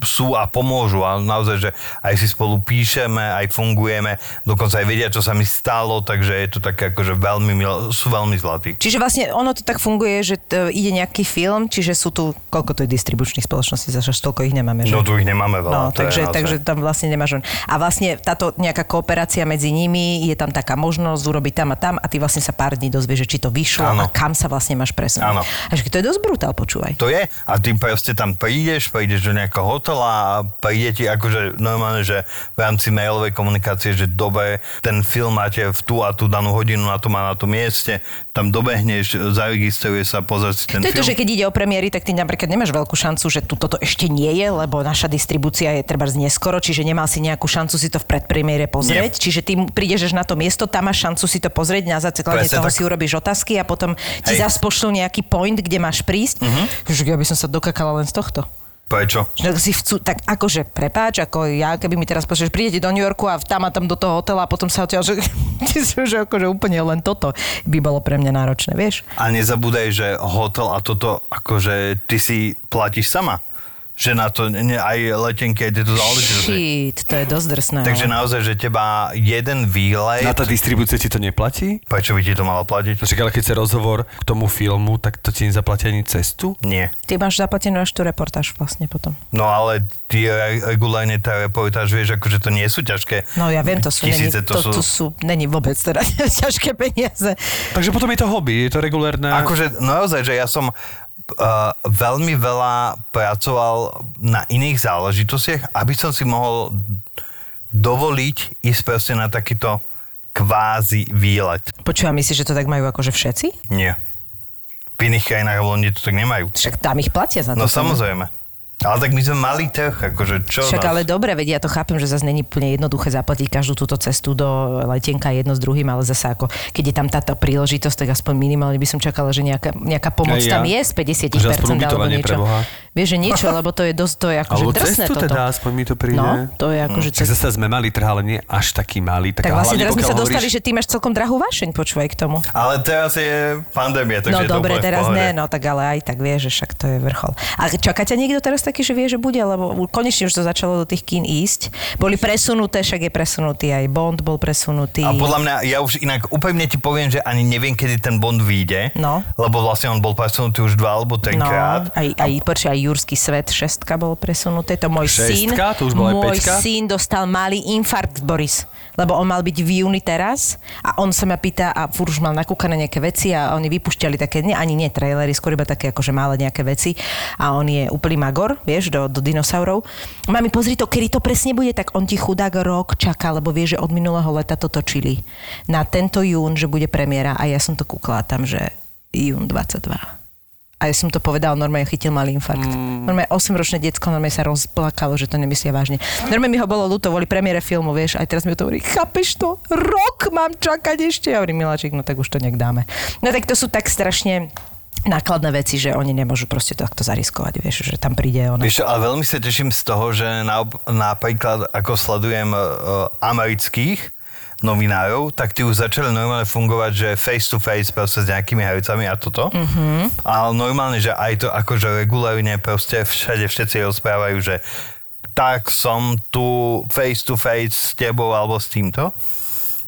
sú a pomôžu a naozaj, že aj si spolu píšeme, aj fungujeme, dokonca aj vedia, čo sa mi stalo, takže je to také akože veľmi, mil, sú veľmi zlatí. Čiže vlastne ono to tak funguje, že t- ide nejaký film, čiže sú tu, koľko to je distribučných spoločností, zase toľko ich nemáme, že? No tu ich nemáme No, veľa. je takže, takže tam vlastne nemáš. A vlastne táto nejaká kooperácia medzi nimi, je tam taká možnosť urobiť tam a tam a ty vlastne sa pár dní dozvieš, že či to vyšlo a Áno. kam sa vlastne máš presunúť. Áno. A to je dosť brutál, počúvaj. To je a ty proste tam prídeš, prídeš do nejakého hotela a príde ti akože normálne, že v rámci mailovej komunikácie, že dobre, ten film máte v tú a tú danú hodinu na tom a na tom mieste, tam dobehneš, zaregistruje sa, pozrieš si ten To je to, film. že keď ide o premiéry, tak ty napríklad nemáš veľkú šancu, že tu toto ešte nie je, lebo naša distribúcia je treba neskoro, čiže nemal si nejakú šancu si to v predpremiére pozrieť. Nie. Čiže ty prídeš až na to miesto, tam máš šancu si to pozrieť, na základe toho tak. si urobíš otázky a potom ti Hej. Mhm. zas pošlú nejaký point, kde máš prísť. Uh-huh. Že ja by som sa dokakala len z tohto. Prečo? Že si chcú, tak akože prepáč, ako ja, keby mi teraz pošleš, prídete do New Yorku a tam a tam do toho hotela a potom sa odtiaľ, že, že akože úplne len toto by bolo pre mňa náročné, vieš? A nezabúdaj, že hotel a toto, akože ty si platíš sama. Že na to ne, aj letenky, aj tieto záležitosti. Shit, to je dosť drsné. Takže ale- naozaj, že teba jeden výlet... Na tá distribúcia ti to neplatí? Prečo by ti to malo platiť? Však ale keď sa rozhovor k tomu filmu, tak to ti nezaplatia ani cestu? Nie. Ty máš zaplatenú až tú reportáž vlastne potom. No ale ty re- regulárne tá reportáž, vieš, akože to nie sú ťažké. No ja viem, to sú, není, Tisíce, to, to, sú, není vôbec teda ťažké peniaze. Takže potom je to hobby, je to regulérne. Akože naozaj, že ja som uh, veľmi veľa pracoval na iných záležitostiach, aby som si mohol dovoliť ísť proste na takýto kvázi výlet. Počúvam, myslíš, že to tak majú akože všetci? Nie. V iných krajinách v Londýne to tak nemajú. Však tam ich platia za to. No samozrejme. Ale tak my sme mali trh, akože čo Však nás... ale dobre, vedia, ja to chápem, že zase není úplne jednoduché zaplatiť každú túto cestu do letenka jedno s druhým, ale zase ako, keď je tam táto príležitosť, tak aspoň minimálne by som čakala, že nejaká, nejaká pomoc ja. tam je z 50% Že aspoň alebo niečo. pre Boha. Vieš, že niečo, lebo to je dosť, to je akože Alebo drsné cestu toto. teda, aspoň mi to príde. No, to je akože cez... zase sme mali trh, ale nie až taký malý. Tak, Tak vlastne teraz sme sa pokiaľ dostali, hovoríš- že ty máš celkom drahú vášeň, počúvaj k tomu. Ale teraz je pandémia, takže No dobre, teraz ne, no tak ale aj tak vieš, že však to je vrchol. A čaká ťa niekto teraz taký, že vie, že bude, lebo konečne už to začalo do tých kín ísť. Boli presunuté, však je presunutý aj Bond bol presunutý. A podľa mňa, ja už inak úplne ti poviem, že ani neviem, kedy ten Bond vyjde, No. lebo vlastne on bol presunutý už dva alebo No, trikrát. aj, aj, počkaj, aj Jurský svet, šestka bolo presunuté, to môj syn, Šestka? To už aj môj peťka? syn dostal malý infarkt, Boris, lebo on mal byť v júni teraz a on sa ma pýta a furt už mal nakúkané nejaké veci a oni vypušťali také, nie, ani nie trailery, skôr iba také akože malé nejaké veci a on je úplný magor, vieš, do, do dinosaurov. Mami, pozri to, kedy to presne bude, tak on ti chudák rok čaká, lebo vie, že od minulého leta to točili na tento jún, že bude premiéra a ja som to kúkla tam, že jún 22. A ja som to povedal, normálne chytil malý infarkt. Mm. Normálne 8-ročné detsko normálne sa rozplakalo, že to nemyslia vážne. Normálne mi ho bolo ľúto, boli premiére filmu, vieš, aj teraz mi to hovorí, chápeš to? Rok mám čakať ešte. Ja hovorím, Miláčik, no tak už to nech dáme. No tak to sú tak strašne nákladné veci, že oni nemôžu proste to takto zariskovať, vieš, že tam príde ono. Vieš, ale veľmi sa teším z toho, že na, napríklad ako sledujem uh, amerických novinárov, tak tí už začali normálne fungovať, že face to face proste s nejakými hercami a toto. Mm-hmm. Ale normálne, že aj to akože regulárne proste všade všetci rozprávajú, že tak som tu face to face s tebou alebo s týmto.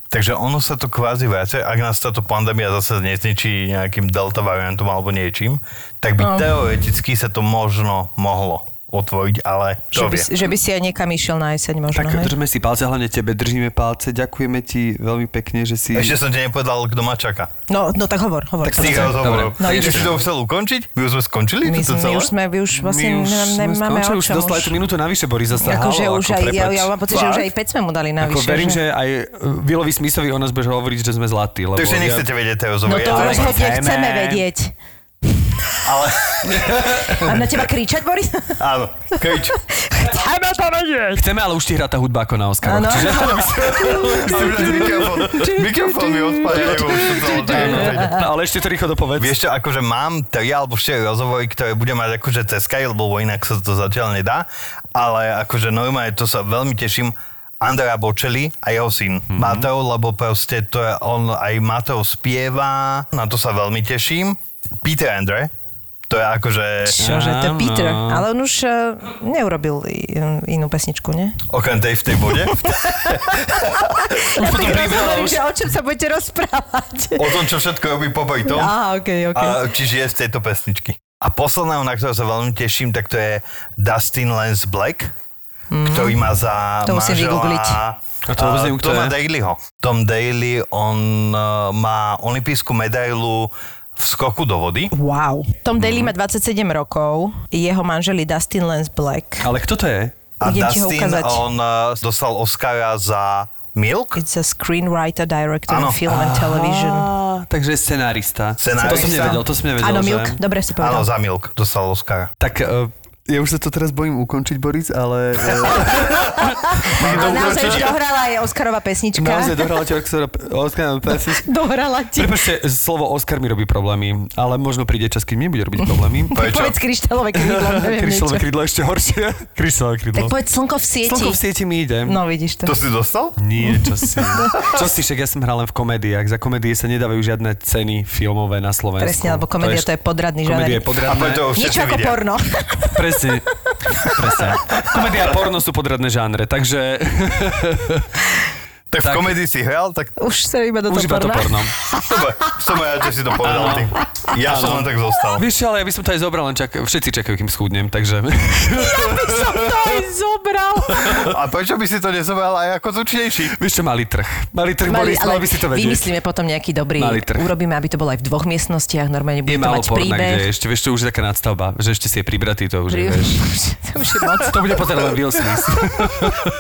Takže ono sa to kvázi vrácia, ak nás táto pandémia zase nezničí nejakým delta variantom alebo niečím, tak by No. teoreticky sa to možno mohlo otvoriť, ale Že to by, vie. že by si aj niekam išiel na jeseň možno, Tak hej? držme si palce, hlavne tebe držíme palce. Ďakujeme ti veľmi pekne, že si... Ešte som ti nepovedal, kto ma čaká. No, no tak hovor, hovor. Tak z tých rozhovorov. No, ideš. si to chcel ukončiť? My už sme skončili My, toto sme, my celé? už sme, my už vlastne My už nemáme skončili, už dostali tú minútu navyše, Boris, zase Akože už ako aj, ja, ja mám pocit, že už aj 5 sme mu dali Ako navyše. verím, že... že aj Vilovi Smithovi o nás budeš hovoriť, že sme zlatí. Lebo Takže nechcete vedieť tie No rozhovory. to ale, rozhodne chceme vedieť. Ale, Mám na teba kričať, Boris? áno, krič. Chceme to vedieť. Chceme, ale už ti hrá tá hudba ako na Oscaroch. Áno. Čiže... mikrofón, mi. No, ale ešte to rýchlo dopovedz. Vieš čo, akože mám tri alebo štyri rozhovory, ktoré budem mať akože cez Skype, lebo inak sa to zatiaľ nedá, ale akože normálne to sa veľmi teším. Andrea Bocelli a jeho syn mm-hmm. Mateo, lebo proste to je, on aj Mateo spieva, na to sa veľmi teším. Peter Andre, to je akože, Čože, to je. Peter. Ale on už uh, neurobil i- inú pesničku, nie? okrem tej v tej bode, Ja tak rozhovorím, že o čom sa budete rozprávať. o tom, čo všetko robí po tom. Á, okej, okej. A, čiže je z tejto pesničky. A posledného, na ktorého sa veľmi teším, tak to je Dustin Lance Black, mm. ktorý má za To musím vygoogliť. A to vôbec neviem, kto Toma je. Dalyho. Tom Daly, on uh, má olympijskú medailu v skoku do vody. Wow. Tom Daly má 27 rokov, jeho manžel je Dustin Lance Black. Ale kto to je? A Idem Dustin, on uh, dostal Oscara za Milk. It's a screenwriter, director Áno. in film and television. Á, takže je scenárista. Scenárista. To som nevedel, to som nevedel. Áno, že... Milk, dobre si Áno, povedal. za Milk dostal Oscara. Tak uh, ja už sa to teraz bojím ukončiť, Boris, ale... Ale naozaj už dohrala aj Oscarová pesnička. naozaj dohrala ti Oscar, Oscar pesničku. Dohrala ti. Prepačte, slovo Oscar mi robí problémy, ale možno príde čas, keď mi bude robiť problémy. Povedz kryštálové krídlo, Kryštálové krídlo ešte horšie. Kryštálové Tak krídlo. povedz slnko v sieti. Slnko v sieti mi ide. No vidíš to. To si dostal? Nie, čo si. čo si, však ja som hral len v komédiách. Za komédie sa nedávajú žiadne ceny filmové na Slovensku. Presne, lebo komédia to je podradný Komédia je žáner. A podradné. preto ho všetci Niečo ako porno. Presne. Presne. Komédia a porno sú podradné žánre, takže Tak v Tak. komedii si hral, tak Už sa iba do toho už iba to porna. porno. dobre, som rád, že si to povedal ty. Ja som len tak zostal. Vieš ale ja by som to aj zobral, len čak, všetci čakajú, kým schudnem, takže... Som to aj zobral. A prečo by si to nezobral aj ako zvučnejší? Vieš čo, malý trh. Malý trh, Mali, Boris, mal by si to vedieť. vymyslíme potom nejaký dobrý, Malý trh. urobíme, aby to bolo aj v dvoch miestnostiach, normálne Je bude to málo mať porna, príbeh. kde ešte, vieš čo, už je taká nadstavba, že ešte si je pribratý, to už je, Pri- vieš. to už je moc. To bude potom len Will Smith.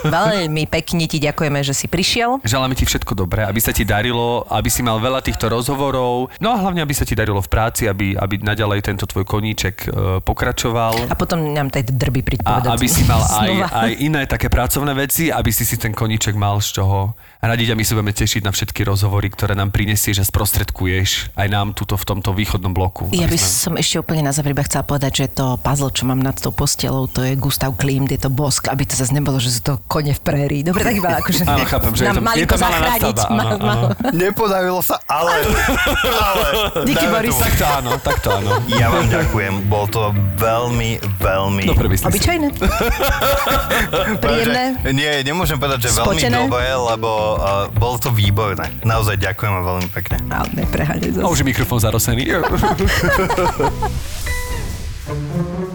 Veľmi pekne ti ďakujeme, že si prišiel. Želáme ti všetko dobré, aby sa ti darilo, aby si mal veľa týchto rozhovorov, no a hlavne, aby sa ti darilo v práci, aby, aby naďalej tento tvoj koníček e, pokračoval. A potom nám tej drby príď A aby si mal aj, aj iné také pracovné veci, aby si si ten koníček mal z čoho radiť a my sa budeme tešiť na všetky rozhovory, ktoré nám prinesieš a sprostredkuješ aj nám tuto v tomto východnom bloku. Ja by som ešte úplne na záver iba chcela povedať, že to puzzle, čo mám nad tou postelou, to je Gustav Klimt, je to bosk, aby to zase nebolo, že sú to kone v prérii. Dobre, tak iba akože... Áno, chápem, že je nám to- je to malá zachrániť. nadstavba, áno, mal- mal- Nepodarilo sa, ale... ale Díky, Boris. Tak to áno, tak to áno. Ja vám ďakujem, bol to veľmi, veľmi... Dobre. Obyčajné. Príjemné. Nie, nemôžem povedať, že veľmi dobré, lebo uh, bolo to výborné. Naozaj ďakujem veľmi pekne. Ale nepreháňaj A zase. už je mikrofón zarosený.